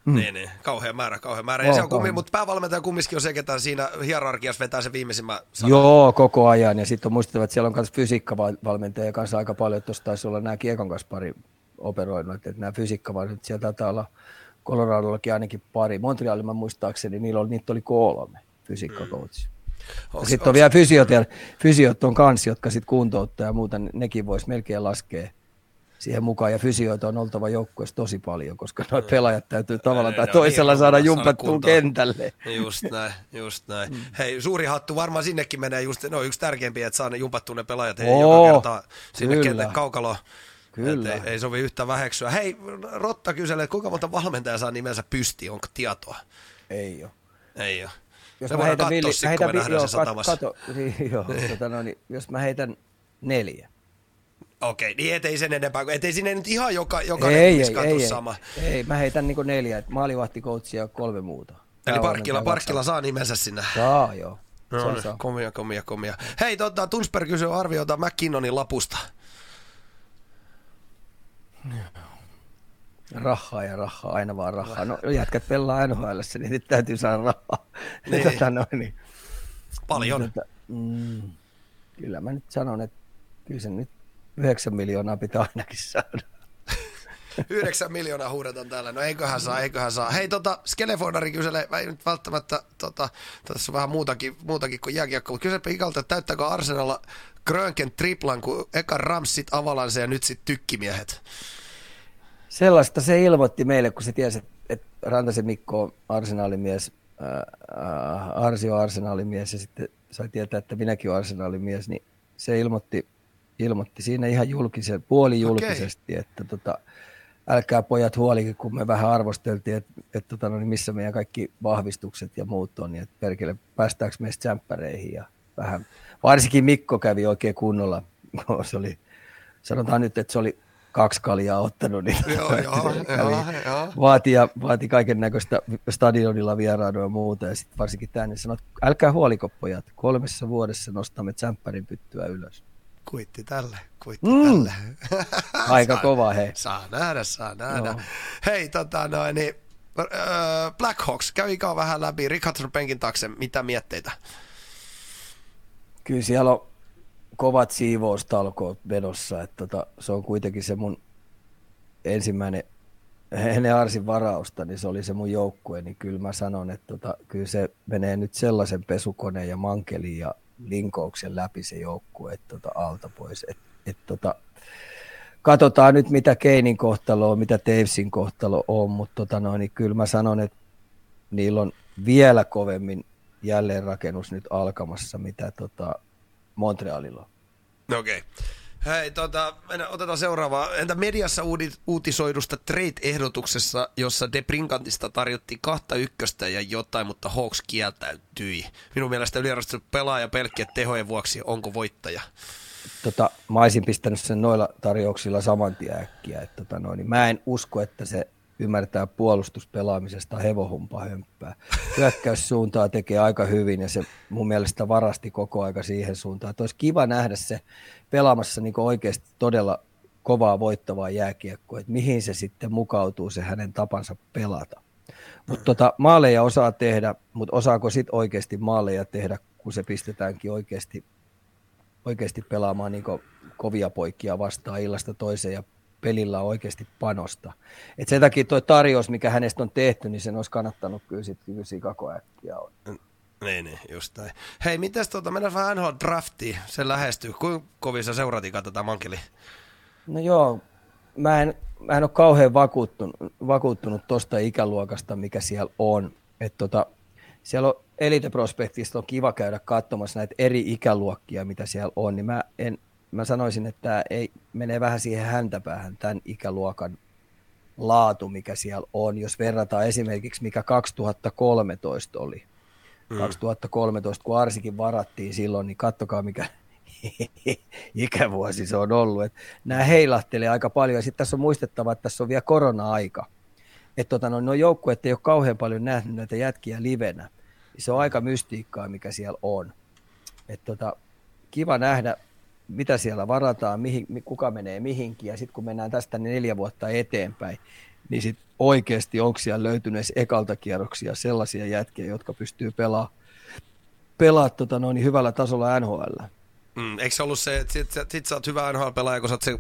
Mm. Niin, niin. Kauhea määrä, kauhea määrä. Ja se on kummi, mutta päävalmentaja kumminkin on se, ketä siinä hierarkiassa vetää se viimeisimmän sanan. Joo, koko ajan. Ja sitten on muistettava, että siellä on myös fysiikkavalmentaja kanssa aika paljon. Tuossa taisi olla nämä Kiekon kanssa pari operoinut, että nämä fysiikkavalmentajat, siellä taitaa olla Coloradollakin ainakin pari. Montrealilla muistaakseni, niillä oli, niitä oli kolme fysiikkakoutsia. Mm. Sitten on vielä fysiot, ja, fysiot on kans, jotka sitten kuntouttaa ja muuta, nekin voisi melkein laskea siihen mukaan. Ja fysioita on oltava joukkueessa tosi paljon, koska nuo pelaajat täytyy tavallaan tai toisella niin, saada jumpattua kentälle. Just näin, just näin. Mm. Hei, suuri hattu varmaan sinnekin menee just, no yksi tärkeimpiä, että saa ne jumpattua ne pelaajat hei, joka kerta sinne kentän kaukalo. Kyllä. Ei, ei sovi yhtä väheksyä. Hei, Rotta kyselee, että kuinka monta valmentaja saa nimensä pysti, onko tietoa? Ei ole. Ei ole. Jos me mä heitän, villi, mä heitän, vi, joo, kat, kato, *laughs* niin, joo, tota, no, niin, jos mä heitän neljä. Okei, niin ettei sen enempää, ettei sinne nyt ihan joka, joka ei, ei, ei, sama. Ei, ei, mä heitän niin neljä, että maalivahtikoutsia ja kolme muuta. Eli Parkkila, Parkkila saa nimensä sinne. Saa, joo. No, saa, niin, saa. komia, komia, komia. Hei, tota, Tunsberg kysyy arviota McKinnonin lapusta. Rahaa ja rahaa, aina vaan rahaa. No jätkät pelaa NHL, niin nyt täytyy saada rahaa. *laughs* Niin. tota, no, niin. Paljon. Niin, tota, mm, kyllä mä nyt sanon, että kyllä se nyt 9 miljoonaa pitää ainakin saada. *laughs* 9 miljoonaa huudetaan täällä. No eiköhän saa, eiköhän saa. Hei, tota, Skelefonari kyselee, mä ei nyt välttämättä, tota, tässä on vähän muutakin, muutakin kuin jääkiekko, mutta kyselepä ikalta, että täyttääkö Arsenalla Grönken triplan, kun eka Ramsit, Avalanse ja nyt sitten tykkimiehet. Sellaista se ilmoitti meille, kun se tiesi, että, että Rantasen Mikko on arsenaalimies, äh, Arsi on arsenaalimies ja sitten sai tietää, että minäkin olen arsenaalimies, niin se ilmoitti, ilmoitti siinä ihan julkisen, puoli julkisesti, okay. että tota, älkää pojat huolikin, kun me vähän arvosteltiin, että, että tota, no, niin missä meidän kaikki vahvistukset ja muut on, niin että perkele, päästäänkö meistä tsemppäreihin ja vähän, varsinkin Mikko kävi oikein kunnolla, se oli, sanotaan nyt, että se oli kaksi kaljaa ottanut, niin joo, joo, *laughs* joo, joo. Vaati, ja, vaati kaiken näköistä stadionilla vierailua ja muuta. Ja sitten varsinkin tänne sanoi, että älkää huoliko pojat, kolmessa vuodessa nostamme tsemppärin pyttyä ylös. kuitti tälle, kuitti mm. tälle. *laughs* Aika saa, kova, hei. Saa nähdä, saa nähdä. No. Hei, tota noin, niin, äh, Black Hawks, kävi vähän läpi, Hudson penkin taakse, mitä mietteitä? Kyllä siellä on kovat siivoustalkoot vedossa, että tota, se on kuitenkin se mun ensimmäinen *laughs* ennen Arsin varausta, niin se oli se mun joukkue, niin kyllä mä sanon, että tota, kyllä se menee nyt sellaisen pesukoneen ja mankelin ja linkouksen läpi se joukkue että tota, alta pois. Et, et, tota, katsotaan nyt, mitä Keinin kohtalo on, mitä Tavesin kohtalo on, mutta tota, no, niin kyllä mä sanon, että niillä on vielä kovemmin jälleenrakennus nyt alkamassa, mitä tota, Montrealilla on. Okei. Okay. Hei, tota, otetaan seuraavaa. Entä mediassa uutisoidusta trade-ehdotuksessa, jossa De Brinkantista tarjottiin kahta ykköstä ja jotain, mutta Hawks kieltäytyi. Minun mielestä yliarvostettu pelaaja pelkkien tehojen vuoksi, onko voittaja? Tota, mä olisin pistänyt sen noilla tarjouksilla saman tien äkkiä. Että, tota, noin, niin mä en usko, että se ymmärtää puolustuspelaamisesta hevohumpa hömppää. Hyökkäyssuuntaa tekee aika hyvin ja se mun mielestä varasti koko aika siihen suuntaan. Että olisi kiva nähdä se pelaamassa niin oikeasti todella kovaa voittavaa jääkiekkoa, että mihin se sitten mukautuu se hänen tapansa pelata. Mutta tota, maaleja osaa tehdä, mutta osaako sitten oikeasti maaleja tehdä, kun se pistetäänkin oikeasti, oikeasti pelaamaan niin kovia poikia vastaan illasta toiseen ja pelillä on oikeasti panosta. Et sen takia tuo tarjous, mikä hänestä on tehty, niin sen olisi kannattanut kyllä sitten kyllä koko äkkiä on. Niin, niin, just näin. Hei, mitäs tuota, mennään vähän NHL draftiin, se lähestyy. Kuinka kovin sä seuraat tätä mankeli? No joo, mä en, mä en ole kauhean vakuuttunut, vakuuttunut tuosta ikäluokasta, mikä siellä on. Et tota, siellä on Elite Prospectista on kiva käydä katsomassa näitä eri ikäluokkia, mitä siellä on, niin mä, en, mä sanoisin, että ei menee vähän siihen häntäpäähän tämän ikäluokan laatu, mikä siellä on, jos verrataan esimerkiksi mikä 2013 oli mm. 2013, kun Arsikin varattiin silloin, niin kattokaa mikä *laughs* ikävuosi se on ollut. Et nämä heilahtelee aika paljon sitten tässä on muistettava, että tässä on vielä korona-aika. Että tota, no, no joukkueet ei ole kauhean paljon nähnyt näitä jätkiä livenä. Se on aika mystiikkaa, mikä siellä on. Et tota, kiva nähdä, mitä siellä varataan, mihin, kuka menee mihinkin. Ja sitten kun mennään tästä neljä vuotta eteenpäin, niin sit oikeasti onko siellä löytynyt ekalta kierroksia sellaisia jätkiä, jotka pystyy pelaamaan pelaa, tota noin, hyvällä tasolla NHL. Mm, eikö se ollut se, että sit, sit, sit sä oot hyvä NHL-pelaaja, kun sä oot se,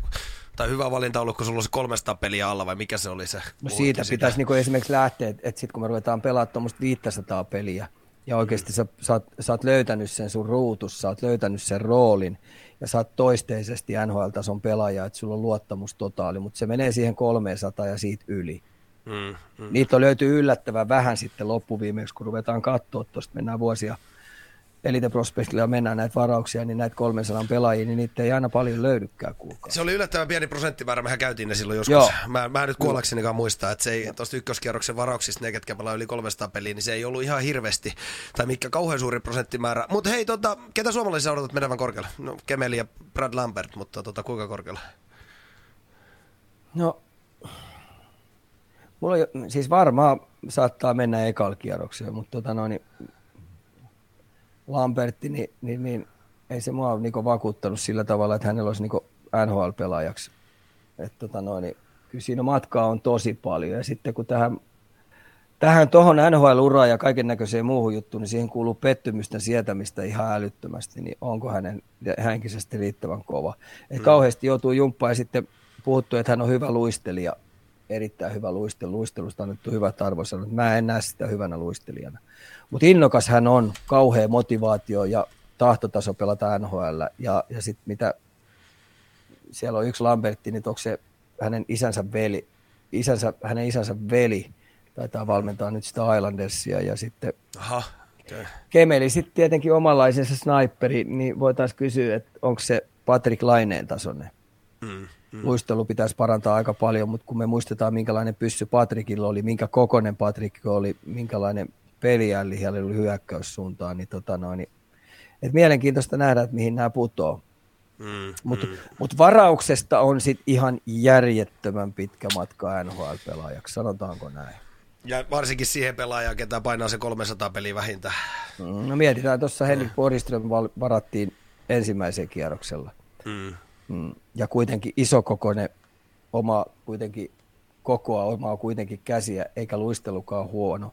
tai hyvä valinta ollut, kun sulla on se 300 peliä alla, vai mikä se oli se? No siitä pitäisi niin esimerkiksi lähteä, että, että sitten kun me ruvetaan pelaamaan tuommoista 500 peliä, ja oikeasti sä, sä, oot, sä oot löytänyt sen sun ruutus, sä oot löytänyt sen roolin, ja sä oot toisteisesti NHL-tason pelaaja, että sulla on luottamus totaali, mutta se menee siihen 300 ja siitä yli. Mm, mm. Niitä on löytyy yllättävän vähän sitten loppuviimeksi, kun ruvetaan katsoa tuosta, mennään vuosia Elite Prospectilla mennään näitä varauksia, niin näitä 300 pelaajia, niin niitä ei aina paljon löydykään kuulkaa. Se oli yllättävän pieni prosenttimäärä, mehän käytiin ne silloin joskus. Joo. Mä, mä en nyt kuollaksenikaan muistaa, että se ei tuosta ykköskierroksen varauksista ne, ketkä pelaa yli 300 peliä, niin se ei ollut ihan hirveästi, tai mikä kauhean suuri prosenttimäärä. Mutta hei, tota, ketä suomalaisia odotat menevän korkealle? No Kemeli ja Brad Lambert, mutta tota, kuinka korkealle? No, mulla on, siis varmaan saattaa mennä ekalla kierroksella, mutta tota noin, niin Lambertti, niin, niin, niin ei se mua ole niin vakuuttanut sillä tavalla, että hänellä olisi niin NHL-pelaajaksi. Että tota noin, niin kyllä siinä matkaa on tosi paljon. Ja sitten kun tähän, tähän tuohon NHL-uraan ja kaiken näköiseen muuhun juttuun, niin siihen kuuluu pettymysten sietämistä ihan älyttömästi, niin onko hänen henkisesti riittävän kova. Et mm. Kauheasti joutuu jumppaan ja sitten puhuttu, että hän on hyvä luistelija, erittäin hyvä luistelu. Luistelusta on annettu hyvät arvosanat. Mä en näe sitä hyvänä luistelijana. Mutta innokas hän on, kauhea motivaatio ja tahtotaso pelata NHL. Ja, ja sitten mitä siellä on yksi Lambertti, niin onko se hänen isänsä veli, isänsä, hänen isänsä veli taitaa valmentaa nyt sitä Islandersia ja sitten Aha, okay. Kemeli sitten tietenkin omanlaisensa sniperi, niin voitaisiin kysyä, että onko se Patrick Laineen tasoinen. Mm, mm. Luistelu pitäisi parantaa aika paljon, mutta kun me muistetaan, minkälainen pyssy Patrickilla oli, minkä kokoinen Patrick oli, minkälainen peliälli ja oli hyökkäyssuuntaan, niin, tota noin, niin et mielenkiintoista nähdä, että mihin nämä putoo. Mm, Mutta mm. mut varauksesta on sit ihan järjettömän pitkä matka NHL-pelaajaksi, sanotaanko näin. Ja varsinkin siihen pelaajaan, ketä painaa se 300 peliä vähintään. Mm, no mietitään, tuossa Henrik Borgström varattiin ensimmäiseen kierroksella. Mm. Mm. Ja kuitenkin isokokoinen oma kuitenkin kokoa, omaa kuitenkin käsiä, eikä luistelukaan huono, mm.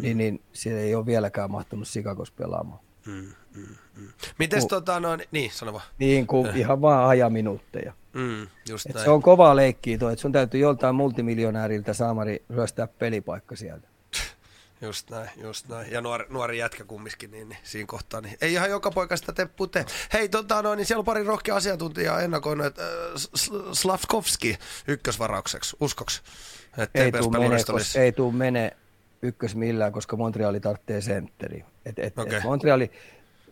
Niin, niin se ei ole vieläkään mahtunut Sikakos pelaamaan. Mm, mm, mm. Mites Ku, tota, no, niin, sano vaan. Niin, kuin äh. ihan vaan ajaminuutteja. Mm, just näin. Se on kovaa leikkiä tuo, että sun täytyy joltain multimiljonääriltä saamari ryöstää pelipaikka sieltä. *laughs* Just näin, just näin. Ja nuori, nuori jätkä kumminkin, niin, niin siinä kohtaa. Niin ei ihan joka poika sitä teppu tee. Hei, tota, no, niin siellä on pari rohkea asiantuntijaa ennakoinut, että äh, Slavkovski ykkösvaraukseksi. Uskoks? Että ei tuu mene, olisi... ei tuu mene ykkös millään, koska Montreali tarvitsee sentteri. Et, et, okay. et Montreali,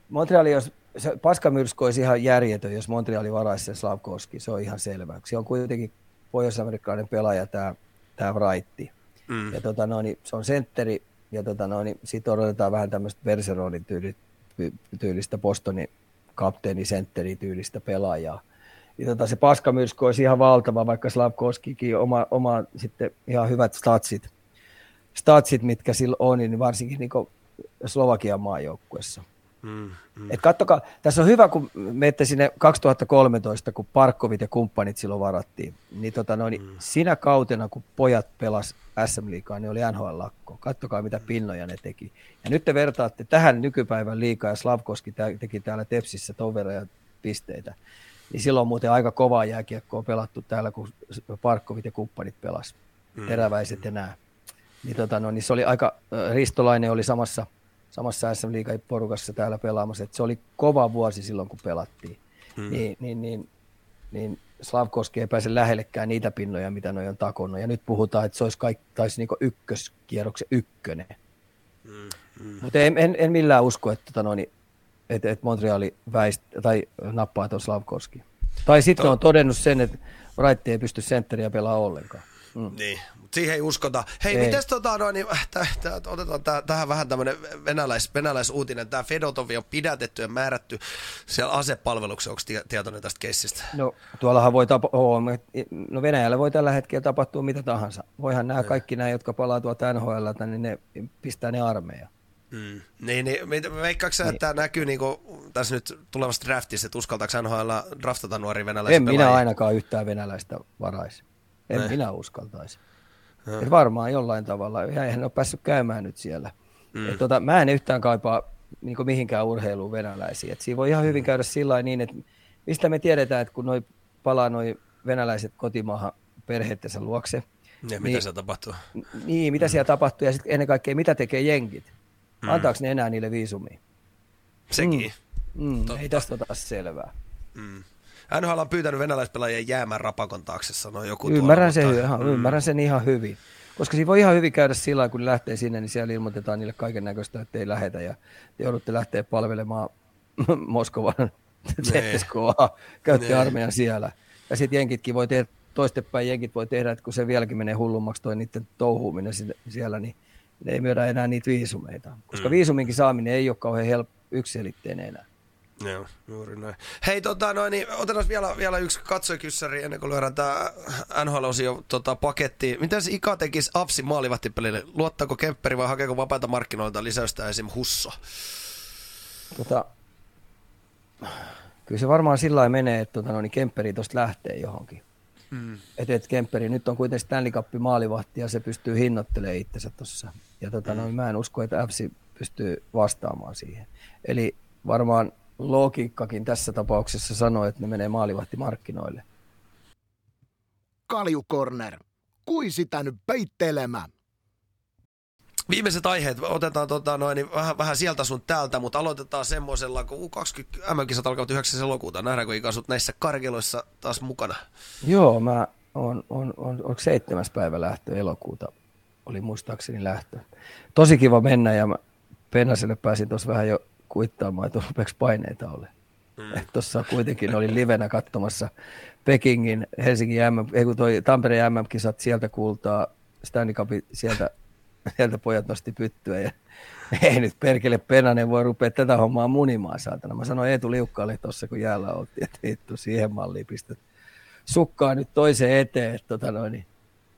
Montreali, jos se paskamyrsky olisi ihan järjetön, jos Montreali varaisi sen Slavkovski, se on ihan selvä. Se on kuitenkin pohjois-amerikkalainen pelaaja, tämä, tämä Wrightti. Mm. Ja tota, no, niin se on sentteri, ja tota, no, niin siitä odotetaan vähän tämmöistä Verseronin tyyli, tyylistä Bostonin kapteeni sentteri tyylistä pelaajaa. Ja tota, se paskamyrsky olisi ihan valtava, vaikka Slavkovskikin oma, oma sitten ihan hyvät statsit, statsit mitkä sillä on, niin varsinkin niin Slovakian maajoukkuessa. Mm, mm. Et kattokaa, tässä on hyvä, kun menette sinne 2013, kun Parkkovit ja kumppanit silloin varattiin, niin, tota noin, mm. sinä kautena, kun pojat pelas SM Liikaa, niin oli NHL-lakko. Kattokaa, mitä pinnoja ne teki. Ja nyt te vertaatte tähän nykypäivän liikaa, ja Slavkoski teki täällä Tepsissä ton verran pisteitä. Niin silloin on muuten aika kovaa jääkiekkoa pelattu täällä, kun Parkkovit ja kumppanit pelas. Mm. Teräväiset ja nämä. Niin, tota, no, niin se oli aika, Ristolainen oli samassa – samassa SM porukassa täällä pelaamassa. että se oli kova vuosi silloin, kun pelattiin. Hmm. Niin, niin, niin, niin Slavkoski ei pääse lähellekään niitä pinnoja, mitä noin on takonnut. Ja nyt puhutaan, että se olisi kaikki, taisi niin ykköskierroksen ykkönen. Hmm. Hmm. Mutta en, en, en, millään usko, että, tota noin, että, että Montreali väist, tai nappaa tuon Slavkoski. Tai sitten to- on todennut sen, että Wright ei pysty sentteriä pelaa ollenkaan. Mm. Niin, siihen ei uskota. Hei, ei. mites tota, no, niin, täh, täh, otetaan täh, tähän vähän tämmöinen venäläis, venäläisuutinen. Tämä Fedotovi on pidätetty ja määrätty siellä asepalveluksessa. Onko tietoinen tästä keissistä? No, tuollahan voi tapa- oh, no Venäjällä voi tällä hetkellä tapahtua mitä tahansa. Voihan nämä kaikki nämä, jotka palaa tuolta NHL, niin ne pistää ne armeija. Mm. Niin, niin veikkaatko niin. että tämä näkyy niin kuin, tässä nyt tulevassa draftissa, että uskaltaako NHL draftata nuori venäläisiä En pelaajia? minä ainakaan yhtään venäläistä varaisi. En ne. minä uskaltaisi. Et varmaan jollain tavalla. Ja eihän ole päässyt käymään nyt siellä. Mm. Et tota, mä en yhtään kaipaa niin mihinkään urheiluun venäläisiä. Et siinä voi ihan hyvin käydä sillä niin, että mistä me tiedetään, että kun noi palaa noi venäläiset kotimaahan perheettensä luokse. Ja niin, mitä siellä tapahtuu? Niin, mitä mm. siellä tapahtuu ja sitten ennen kaikkea mitä tekee jenkit. Mm. Antaako ne enää niille viisumia? Sekin. Mm. Mm, ei tästä ota selvää. Mm. NHL on pyytänyt venäläispelaajien jäämään rapakon taakse, sanoi joku ymmärrän tuolla, sen, mutta... mm. ymmärrän sen ihan hyvin. Koska siinä voi ihan hyvin käydä sillä kun ne lähtee sinne, niin siellä ilmoitetaan niille kaiken näköistä, että ei lähetä ja te joudutte lähteä palvelemaan *laughs* Moskovan ZSKA, käytti armeijan siellä. Ja sitten jenkitkin voi tehdä, toistepäin jenkit voi tehdä, että kun se vieläkin menee hullummaksi toi niiden touhuuminen siellä, niin ne ei myydä enää niitä viisumeita. Koska mm. viisuminkin saaminen ei ole kauhean helppo yksiselitteinen enää. Joo, juuri näin. Hei, tota, noin, niin, otetaan vielä, vielä yksi katsojakyssäri ennen kuin lyödään tämä NHL-osio tota, paketti. Miten se Ika tekisi Apsin maalivahtipelille? Luottaako Kempperi vai hakeeko vapaita markkinoilta lisäystä esim. Husso? Tota, kyllä se varmaan sillä menee, että tota, no, niin Kempperi tuosta lähtee johonkin. Mm. Että et Kempperi nyt on kuitenkin Stanley Cup maalivahti ja se pystyy hinnoittelemaan itsensä tuossa. Ja tota, mm. no, mä en usko, että FC pystyy vastaamaan siihen. Eli varmaan logiikkakin tässä tapauksessa sanoo, että ne menee maalivahtimarkkinoille. Kaljukorner, kui sitä nyt peittelemään? Viimeiset aiheet otetaan tota, noin, niin vähän, vähän sieltä sun täältä, mutta aloitetaan semmoisella, kun U20 MM-kisat alkavat 9. elokuuta. Nähdäänkö ikasut näissä karkeloissa taas mukana? Joo, mä on, on, on, on seitsemäs päivä lähtö elokuuta, oli muistaakseni lähtö. Tosi kiva mennä ja mä Pennaselle pääsin tuossa vähän jo kuittaamaan, että rupeeko paineita ole. Mm. Tuossa kuitenkin oli livenä katsomassa Pekingin, Helsingin MM, ei kun toi Tampereen MM-kisat sieltä kuultaa, Stanley Cup, sieltä, sieltä pojat nosti pyttyä ja *laughs* ei nyt perkele Penanen voi rupea tätä hommaa munimaan saatana. Mä sanoin Eetu Liukkaalle tuossa, kun jäällä oltiin, että vittu siihen malliin pistät sukkaa nyt toiseen eteen, että tota noin, niin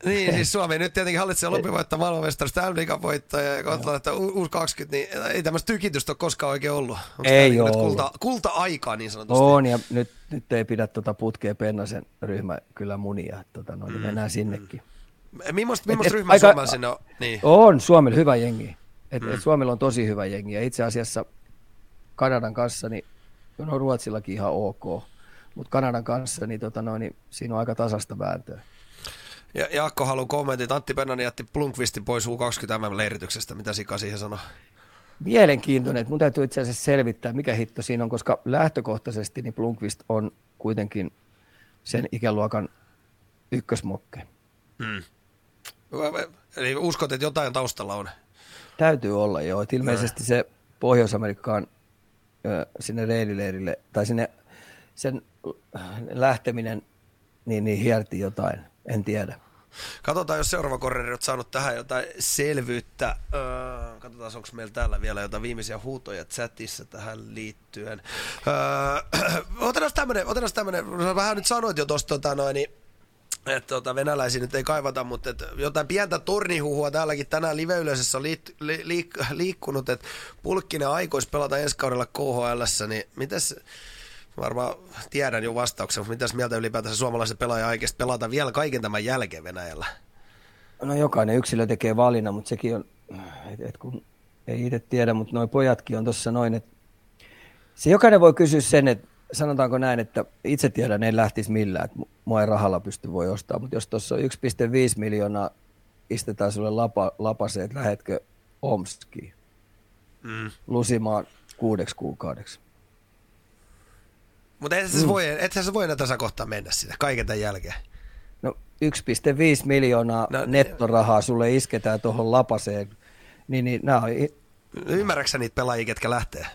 Niin, siis Suomi nyt tietenkin hallitsee Lopi voittaa maailmanmestarista M Liigan voittaja ja katsotaan, että U20, niin ei tämmöistä tykitystä ole koskaan oikein ollut. Onko ei niin, ole kulta, kulta-aikaa niin sanotusti? On, ja nyt, nyt ei pidä tuota putkea Pennasen ryhmä kyllä munia. Tota, no, mm, mennään sinnekin. Millaista, millaista ryhmää aika, Suomella sinne on? Niin. On, Suomella hyvä jengi. Et, mm. et Suomella on tosi hyvä jengi. Ja itse asiassa Kanadan kanssa, niin no Ruotsillakin ihan ok. Mutta Kanadan kanssa, niin, tota, no, niin siinä on aika tasasta vääntöä. Ja Jaakko haluaa kommentit. Antti Pennanen jätti Plunkvistin pois U20 MM-leirityksestä. Mitä Sika siihen sanoo? Mielenkiintoinen. Mun täytyy itse asiassa selvittää, mikä hitto siinä on, koska lähtökohtaisesti niin Plunkvist on kuitenkin sen ikäluokan ykkösmokke. Hmm. Eli uskot, että jotain taustalla on? Täytyy olla, joo. Et ilmeisesti se Pohjois-Amerikkaan sinne reilileirille, tai sinne sen lähteminen, niin, niin hierti jotain. En tiedä. Katsotaan, jos seuraava korreri on saanut tähän jotain selvyyttä. Öö, katsotaan, onko meillä täällä vielä jotain viimeisiä huutoja chatissa tähän liittyen. Öö, *clears throat* otetaan tämmönen, otetaan tämmönen, vähän nyt sanoit jo tuosta tota noin, niin että tota, venäläisiä nyt ei kaivata, mutta et jotain pientä tornihuhua täälläkin tänään live-yleisössä on liit, li, li, liikkunut, että Pulkkinen aikoisi pelata ensi kaudella KHL, niin mitäs, varmaan tiedän jo vastauksen, mutta mitäs mieltä ylipäätänsä suomalaiset pelaaja aikeista pelata vielä kaiken tämän jälkeen Venäjällä? No jokainen yksilö tekee valinnan, mutta sekin on, et, et kun ei itse tiedä, mutta nuo pojatkin on tuossa noin, että se jokainen voi kysyä sen, että sanotaanko näin, että itse tiedän, en lähtisi millään, että mua ei rahalla pysty voi ostaa, mutta jos tuossa on 1,5 miljoonaa, istetään sulle lapa, lapaseen, että lähetkö Omskiin mm. lusimaan kuudeksi kuukaudeksi. Mutta et, mm. voi, et sä voi enää kohtaa mennä sitä kaiken tämän jälkeen. No 1,5 miljoonaa no, nettorahaa sulle isketään tuohon lapaseen, niin, niin nämä on... Ymmärrätkö niitä pelaajia, ketkä lähtee?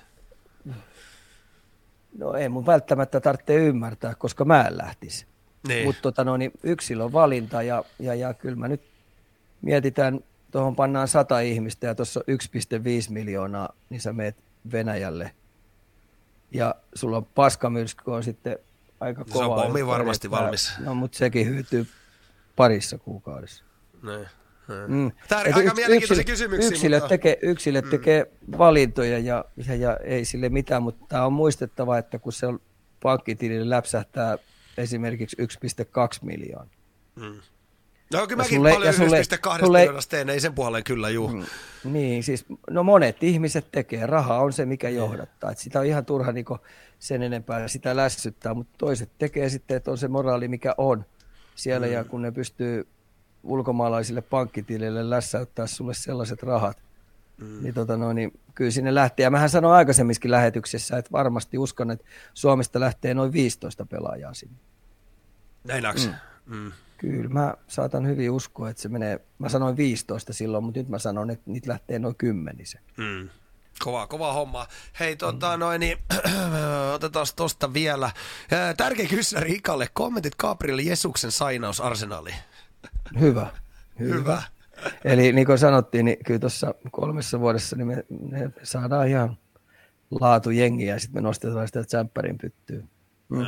No ei mun välttämättä tarvitse ymmärtää, koska mä en lähtisi. Niin. Mutta tota, no, niin yksilön valinta ja, ja, ja kyllä mä nyt mietitään, tuohon pannaan sata ihmistä ja tuossa 1,5 miljoonaa, niin sä meet Venäjälle. Ja sulla on paskamyrsky on sitten aika kova. Se on pommi varmasti että, valmis. No mutta sekin hyytyy parissa kuukaudessa. Niin. Mm. Tämä on aika mielenkiintoisia kysymyksiä. Yksilöt, mutta... tekee, yksilöt mm. tekee valintoja ja, ja, ja ei sille mitään, mutta tämä on muistettava, että kun se pankkitilille läpsähtää esimerkiksi 1,2 miljoonaa. Mm. No kyllä mäkin sulle, paljon 1,2 miljoonasta teen, ei sen puoleen kyllä juu. Mm, niin, siis no monet ihmiset tekee, raha on se mikä johdattaa, että sitä on ihan turha niin sen enempää sitä lässyttää, mutta toiset tekee sitten, että on se moraali mikä on siellä mm. ja kun ne pystyy ulkomaalaisille pankkitileille lässäyttää sulle sellaiset rahat, mm. niin, tota no, niin kyllä sinne lähtee. Ja mähän sanoin aikaisemminkin lähetyksessä, että varmasti uskon, että Suomesta lähtee noin 15 pelaajaa sinne. Näin mm. mm. Kyllä, mä saatan hyvin uskoa, että se menee, mä sanoin 15 silloin, mutta nyt mä sanon, että niitä lähtee noin kymmenisen. Mm. Kova, kova homma. Hei, tota, mm. noin, niin, *clears throat* otetaan tosta vielä. Tärkeä kysymys Ikalle. Kommentit Gabriel Jesuksen sainaus arsenaaliin. Hyvä. Hyvä. Hyvä. Eli niin kuin sanottiin, niin kyllä tuossa kolmessa vuodessa niin me, me saadaan ihan laatu jengiä ja sitten me nostetaan sitä tsemppärin pyttyyn. Mm.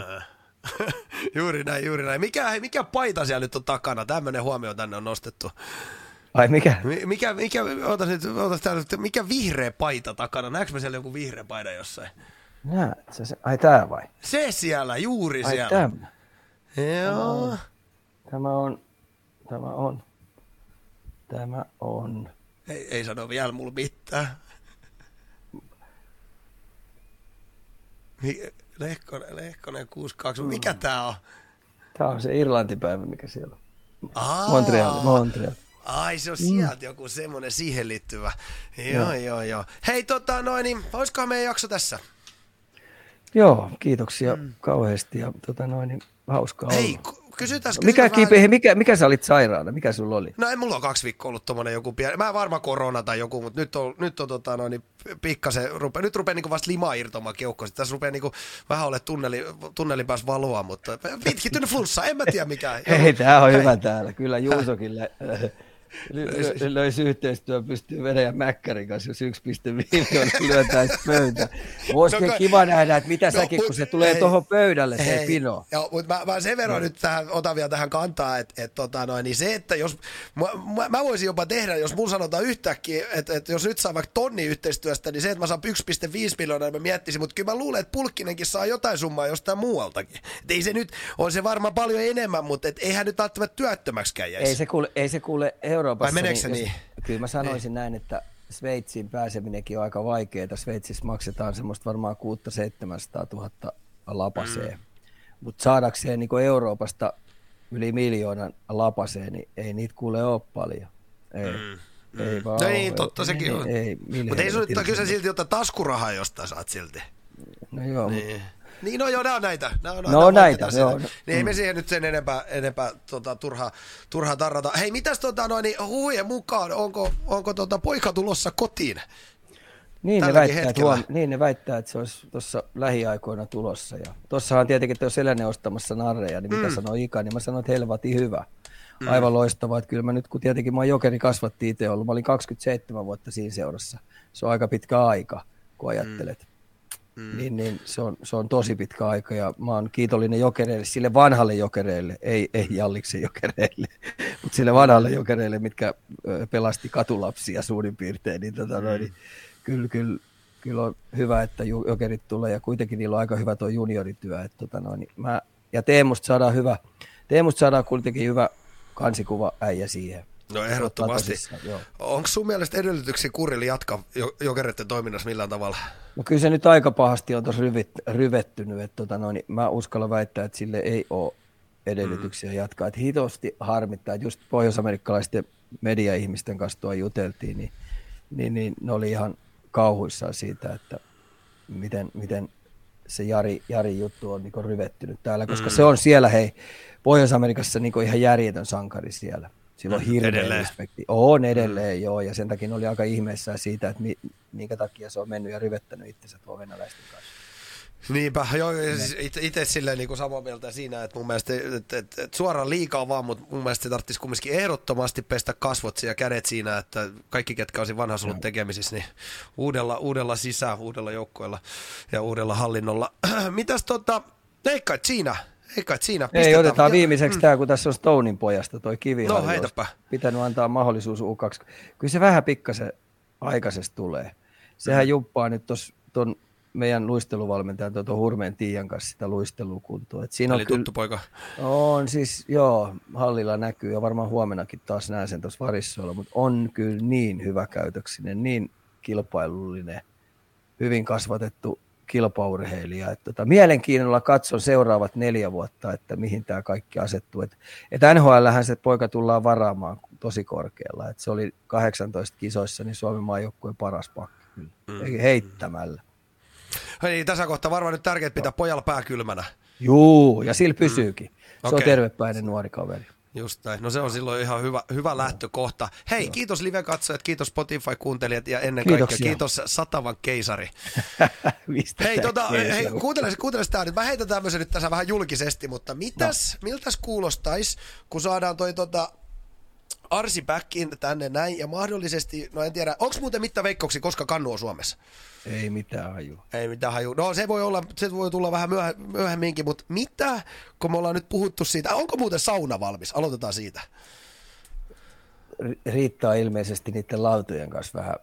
*laughs* juuri näin, juuri näin. Mikä, hei, mikä paita siellä nyt on takana? Tämmöinen huomio tänne on nostettu. Ai mikä? Mikä, mikä, ootas nyt, ootas täällä, mikä vihreä paita takana? Näetkö me siellä joku vihreä paita jossain? Näet, se, se, ai tää vai? Se siellä, juuri ai siellä. Tämä. Joo. Tämä on, tämä on, tämä on. Ei, ei sano vielä mulla mitään. Lehkonen, Lehkonen 62. Mm. Mikä tää on? Tää on se Irlantipäivä, mikä siellä on. Aa, Montreal, Montreal. Ai se on sieltä mm. joku semmonen siihen liittyvä. Joo, joo, joo. joo. Hei tota noin, niin olisikohan meidän jakso tässä? Joo, kiitoksia mm. kauheasti ja tota noin, niin hauskaa Hei, olla kysytään, mikä, vähän... mikä, mikä sä olit sairaana? Mikä sulla oli? No ei mulla on kaksi viikkoa ollut tommonen joku pieni. Mä varmaan korona tai joku, mutta nyt on, nyt on tota, no, niin pikkasen, rupe, nyt rupeaa niinku vasta limaa irtomaan keuhkoista. Tässä rupeaa niinku vähän ole tunneli, tunnelin päässä valoa, mutta pitkittynyt flunssa, en mä tiedä mikä. Hei, tää on Hei. hyvä täällä. Kyllä Juusokin yhteistyö pystyy Venäjän Mäkkärin kanssa, jos 1,5 miljoonaa lyötäisi pöytä. Voisi no, kiva nähdä, että mitä no, säkin, kun se tulee tuohon pöydälle, se pino. Joo, mutta mä, mä sen verran no. nyt tähän, otan vielä tähän kantaa, että et, tota noin, niin se, että jos, mä, mä, mä, voisin jopa tehdä, jos mun sanotaan yhtäkkiä, että, että jos nyt saa vaikka tonni yhteistyöstä, niin se, että mä saan 1,5 miljoonaa, mä miettisin, mutta kyllä mä luulen, että Pulkkinenkin saa jotain summaa jostain muualtakin. Et ei se nyt, on se varmaan paljon enemmän, mutta et eihän nyt välttämättä työttömäksi jäisi. Ei se kuule, ei se kuule Euroopassa. Vai meneekö se niin? Jos, kyllä mä sanoisin niin. näin, että Sveitsiin pääseminenkin on aika vaikeaa. Sveitsissä maksetaan semmoista varmaan 600-700 000 lapaseen. Mm. Mutta saadakseen niin Euroopasta yli miljoonan lapaseen, niin ei niitä kuule ole paljon. Ei. Mm. Ei vaan no niin, totta sekin on. Ei, Mutta ei sun kyllä silti ottaa taskurahaa jostain saat silti. No joo, niin. Mutta niin no joo, nämä on näitä. Nämä on no näitä, joo. Niin mm. ei me siihen nyt sen enempää, enempää tota, turhaa, turhaa tarrata. Hei, mitäs tota, noin, niin huhujen mukaan, onko, onko tota, poika tulossa kotiin? Niin ne, väittää, että huom- niin ne väittää, että se olisi tuossa lähiaikoina tulossa. Ja tuossahan tietenkin, että jos Elene ostamassa narreja, niin mitä mm. sanoo Ika, niin mä sanon, että helvati hyvä. Mm. Aivan loistavaa, että kyllä mä nyt, kun tietenkin mä jokeri kasvatti itse ollut, mä olin 27 vuotta siinä seurassa. Se on aika pitkä aika, kun ajattelet. Mm. Mm. Niin, niin se, on, se on tosi pitkä aika ja mä oon kiitollinen jokereille, sille vanhalle jokereille, ei, ei Jalliksen jokereille, *laughs* mutta sille vanhalle jokereille, mitkä pelasti katulapsia suurin piirtein, niin, tota, mm. noin, niin kyllä, kyllä, kyllä on hyvä, että jokerit tulee ja kuitenkin niillä on aika hyvä tuo juniorityö. Että, tota, noin, niin mä, ja Teemusta saadaan hyvä, Teemusta saadaan kuitenkin hyvä kansikuva äijä siihen. No ehdottomasti. Onko sun mielestä edellytyksiä Kurille jatkaa jokereiden toiminnassa millään tavalla? No kyllä se nyt aika pahasti on tuossa ryvet, ryvettynyt. Että tota noin, mä uskallan väittää, että sille ei ole edellytyksiä mm. jatkaa. Että hitosti harmittaa, että just pohjoisamerikkalaisten media-ihmisten kanssa tuo juteltiin, niin, niin, niin ne oli ihan kauhuissaan siitä, että miten, miten se Jari, Jari juttu on niin ryvettynyt täällä, koska mm. se on siellä, hei, Pohjois-Amerikassa niin ihan järjetön sankari siellä. Sillä on mm, hirveä edelleen. respekti. On edelleen, mm. joo, ja sen takia oli aika ihmeessä siitä, että mi, minkä takia se on mennyt ja ryvettänyt itsensä tuon venäläisten kanssa. Niinpä, joo, siis itse silleen niin kuin samaa mieltä siinä, että mun mielestä et, et, et suoraan liikaa vaan, mutta mun mielestä se tarvitsisi kumminkin ehdottomasti pestä kasvot ja kädet siinä, että kaikki, ketkä olisi vanhassa ollut tekemisissä, niin uudella, uudella sisään, uudella joukkoilla ja uudella hallinnolla. *clears throat* Mitäs tota, leikkaat siinä? Eikä siinä Ei, otetaan viimeiseksi mm. tämä, kun tässä on Stonein pojasta toi kivi. No, heitäpä. Pitänyt antaa mahdollisuus U2. Kyllä se vähän pikkasen aikaisesti tulee. Sehän mm. jumppaa nyt tuon meidän luisteluvalmentajan tuon Hurmeen Tiian kanssa sitä luistelukuntoa. Et siinä Eli on tuttu poika. On siis, joo, hallilla näkyy ja varmaan huomenakin taas näen sen tuossa varissoilla, mutta on kyllä niin hyvä käytöksinen, niin kilpailullinen, hyvin kasvatettu kilpaurheilija. Että tota, mielenkiinnolla katson seuraavat neljä vuotta, että mihin tämä kaikki asettuu. Et, et NHLhän se poika tullaan varaamaan tosi korkealla. Et se oli 18 kisoissa niin Suomen maajoukkueen paras pakki kyllä. Mm. Heittämällä. Niin, tässä kohtaa varmaan nyt tärkeää pitää pojalla pää kylmänä. Juu, ja sillä pysyykin. Mm. Se okay. on tervepäinen nuori kaveri. Just näin. No se on silloin ihan hyvä, hyvä lähtökohta. Hei, Joo. kiitos live-katsojat, kiitos Spotify-kuuntelijat ja ennen Kiitoksia. kaikkea kiitos Satavan keisari. *laughs* hei, tota, hei kuuntele, kuuntele sitä nyt. Mä heitän tämmöisen nyt tässä vähän julkisesti, mutta mitäs, no. miltäs kuulostaisi, kun saadaan toi tota, Arsi Backin tänne näin ja mahdollisesti, no en tiedä, onko muuten mitään veikkauksia, koska kannu on Suomessa? Ei mitään haju. Ei mitään haju. No se voi olla, se voi tulla vähän myöh- myöhemminkin, mutta mitä, kun me ollaan nyt puhuttu siitä, onko muuten sauna valmis? Aloitetaan siitä. Riittää ilmeisesti niiden lautojen kanssa vähän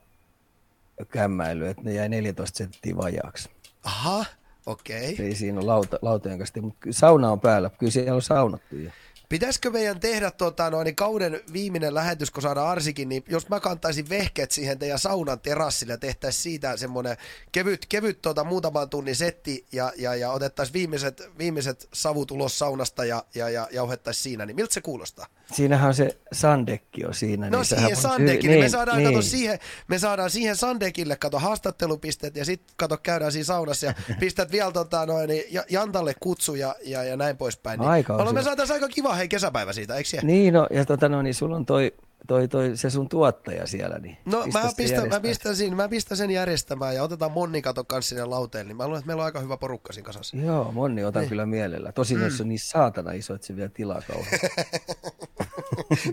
kämmäily, että ne jäi 14 senttiä vajaaksi. Aha, okei. Okay. Ei siinä ole lauta, lautojen kanssa, mutta sauna on päällä. Kyllä siellä on saunattu jo. Pitäisikö meidän tehdä tota, noin, niin kauden viimeinen lähetys, kun saadaan Arsikin, niin jos mä kantaisin vehkeet siihen teidän saunan terassille ja tehtäisiin siitä semmoinen kevyt, kevyt tota, muutaman tunnin setti ja, ja, ja otettaisiin viimeiset, viimeiset savut ulos saunasta ja, ja, ja jauhettaisiin siinä, niin miltä se kuulostaa? Siinähän on se Sandekki on siinä. No niin siihen Sandekki, niin, me, saadaan, niin. Kato, siihen, me saadaan siihen Sandekille kato haastattelupisteet ja sitten kato käydään siinä saunassa ja *laughs* pistät vielä tota, noin, niin, Jantalle kutsu ja, ja, ja näin poispäin. Niin, aika me saataisiin aika kiva hei kesäpäivä siitä, eikö siellä? Niin, no, ja tota, no, niin sulla on toi, toi, toi, se sun tuottaja siellä. Niin no mä pistän, mä, pistän siinä, mä pistän sen järjestämään ja otetaan Monni kato kanssa sinne lauteen, niin mä luulen, että meillä on aika hyvä porukka siinä kasassa. Joo, Monni otan niin. kyllä mielellä. Tosin mm. jos on niin saatana iso, että se vielä tilaa kauhean.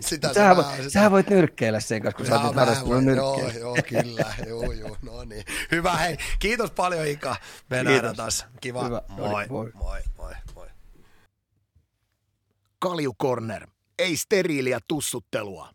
*laughs* sitä sä, voit, sitä. sähän voit nyrkkeillä sen kanssa, kun no, sä oot harrastunut Joo, joo, kyllä. *laughs* joo, joo, no niin. Hyvä, hei. Kiitos paljon Ika. Me nähdään taas. Kiva. Hyvä. Moi, moi, moi, moi, moi. Kalju Corner. Ei steriiliä tussuttelua.